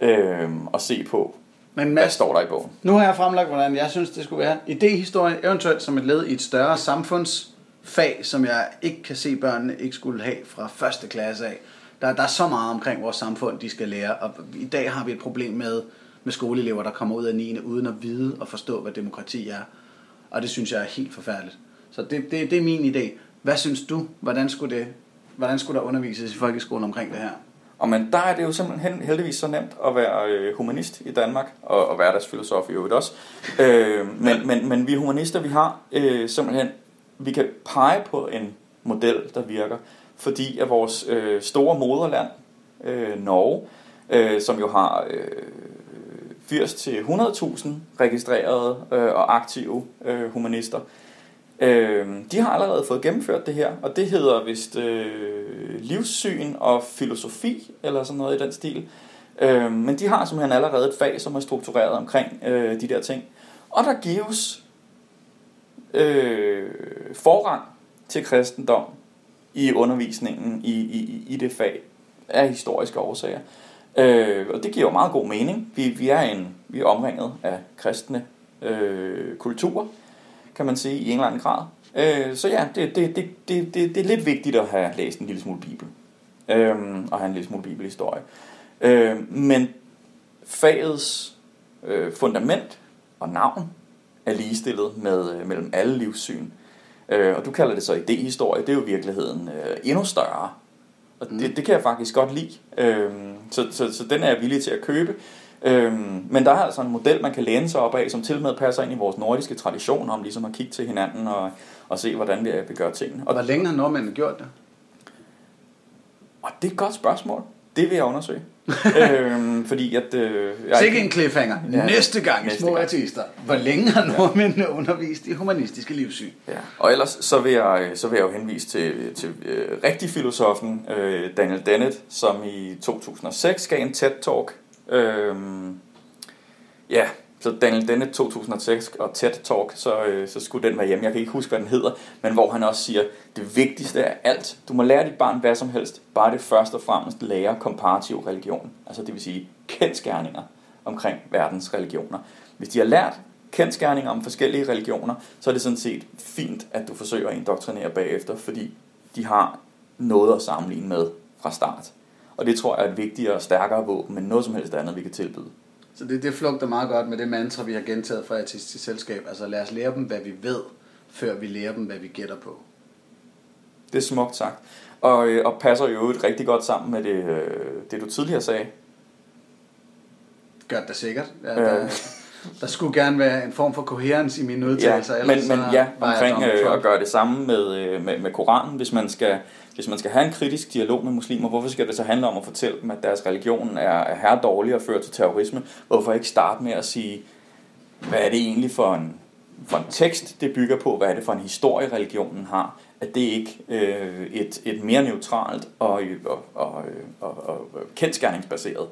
S3: Øh, og se på,
S2: Men
S3: Hvad
S2: Mads,
S3: står der i bogen?
S2: nu har jeg fremlagt, hvordan jeg synes, det skulle være. Idehistorie, eventuelt som et led i et større samfundsfag, som jeg ikke kan se børnene ikke skulle have fra første klasse af. Der, der er så meget omkring vores samfund, de skal lære, og i dag har vi et problem med, med skoleelever, der kommer ud af 9. uden at vide og forstå, hvad demokrati er. Og det synes jeg er helt forfærdeligt. Så det, det, det er min idé. Hvad synes du? Hvordan skulle, det, hvordan skulle der undervises i folkeskolen omkring det her?
S3: Og men der er det jo simpelthen heldigvis så nemt at være øh, humanist i Danmark, og, og hverdagsfilosof i øvrigt også. Øh, men, men, men vi humanister, vi har øh, simpelthen, vi kan pege på en model, der virker, fordi at vores øh, store moderland, øh, Norge, øh, som jo har øh, 80-100.000 registrerede øh, og aktive øh, humanister, Øh, de har allerede fået gennemført det her, og det hedder vist øh, livssyn og filosofi, eller sådan noget i den stil. Øh, men de har simpelthen allerede et fag, som er struktureret omkring øh, de der ting. Og der gives øh, forrang til kristendom i undervisningen i, i, i det fag af historiske årsager. Øh, og det giver jo meget god mening. Vi, vi, er, en, vi er omringet af kristne øh, kulturer kan man sige, i en eller anden grad. Øh, så ja, det, det, det, det, det, det er lidt vigtigt at have læst en lille smule bibel. Øh, og have en lille smule bibelhistorie. Øh, men fagets øh, fundament og navn er ligestillet med, øh, mellem alle livssyn. Øh, og du kalder det så idehistorie, det er jo i virkeligheden øh, endnu større. Og det, det kan jeg faktisk godt lide. Øh, så, så, så den er jeg villig til at købe. Øhm, men der er altså en model, man kan læne sig op af, som til med passer ind i vores nordiske tradition om ligesom at kigge til hinanden og, og se, hvordan vi, vi gør tingene. Og,
S2: Hvor længe har nordmændene gjort det?
S3: og det er et godt spørgsmål. Det vil jeg undersøge. [laughs] øhm, fordi at... Øh, jeg
S2: Sikke en cliffhanger.
S3: Ja.
S2: Ja. Næste gang
S3: Næste
S2: Små
S3: gang.
S2: Artister. Hvor længe har nordmændene undervist i humanistiske livssyn?
S3: Ja, og ellers så vil jeg, så vil jeg jo henvise til, til øh, rigtig filosofen øh, Daniel Dennett, som i 2006 gav en TED-talk. Øhm, ja, så Daniel Dennett 2006 og TED-talk, så, øh, så skulle den være hjemme. Jeg kan ikke huske, hvad den hedder, men hvor han også siger, det vigtigste er alt, du må lære dit barn hvad som helst, bare det først og fremmest lære komparativ religion. Altså det vil sige kendskærninger omkring verdens religioner. Hvis de har lært kendskærninger om forskellige religioner, så er det sådan set fint, at du forsøger at indoktrinere bagefter, fordi de har noget at sammenligne med fra start. Og det tror jeg er et vigtigere og stærkere våben, end noget som helst andet, vi kan tilbyde.
S2: Så det, det flugter meget godt med det mantra, vi har gentaget fra Artistisk Selskab. Altså lad os lære dem, hvad vi ved, før vi lærer dem, hvad vi gætter på.
S3: Det er smukt sagt. Og, øh, og passer jo et rigtig godt sammen med det, øh, det du tidligere sagde.
S2: Gør det sikkert. Ja,
S3: Øh.
S2: der, der skulle gerne være en form for coherence i mine
S3: Ja,
S2: udtalelser. ellers
S3: men, men ja, omkring øh, at gøre det samme med, øh, med, med Koranen, hvis man, skal, hvis man skal have en kritisk dialog med muslimer, hvorfor skal det så handle om at fortælle dem, at deres religion er, er her dårlig og fører til terrorisme? Hvorfor ikke starte med at sige, hvad er det egentlig for en, for en tekst, det bygger på? Hvad er det for en historie, religionen har? At det ikke øh, et, et mere neutralt og, og, og, og, og kendskærningsbaseret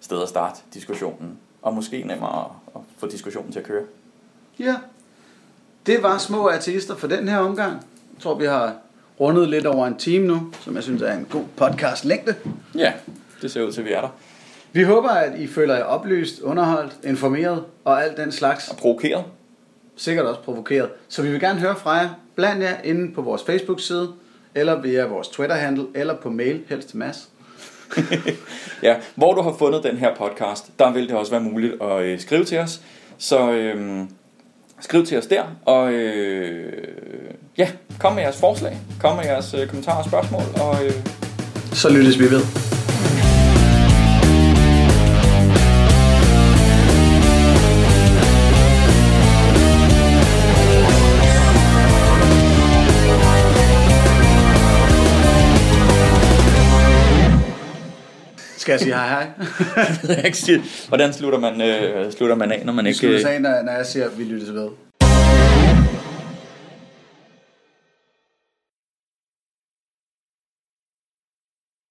S3: sted at starte diskussionen, og måske nemmere at, at få diskussionen til at køre.
S2: Ja, det var små artister for den her omgang. Jeg tror, vi har rundet lidt over en time nu, som jeg synes er en god podcast længde.
S3: Ja, det ser ud til, at vi er der.
S2: Vi håber, at I føler jer oplyst, underholdt, informeret og alt den slags.
S3: Og provokeret.
S2: Sikkert også provokeret. Så vi vil gerne høre fra jer. Bland jer inde på vores Facebook-side, eller via vores Twitter-handle, eller på mail, helst til Mads. [laughs]
S3: Ja, hvor du har fundet den her podcast, der vil det også være muligt at øh, skrive til os. Så øh, skriv til os der, og øh, ja, kom med jeres forslag, kom med jeres øh, kommentarer og spørgsmål, og øh,
S2: Så lyttes vi ved. Skal jeg sige hej hej? [laughs]
S3: jeg ved ikke sige, hvordan slutter man, øh, slutter man af, når man ikke...
S2: Slutter
S3: Øh,
S2: af, når, når jeg siger, vi lyttes ved.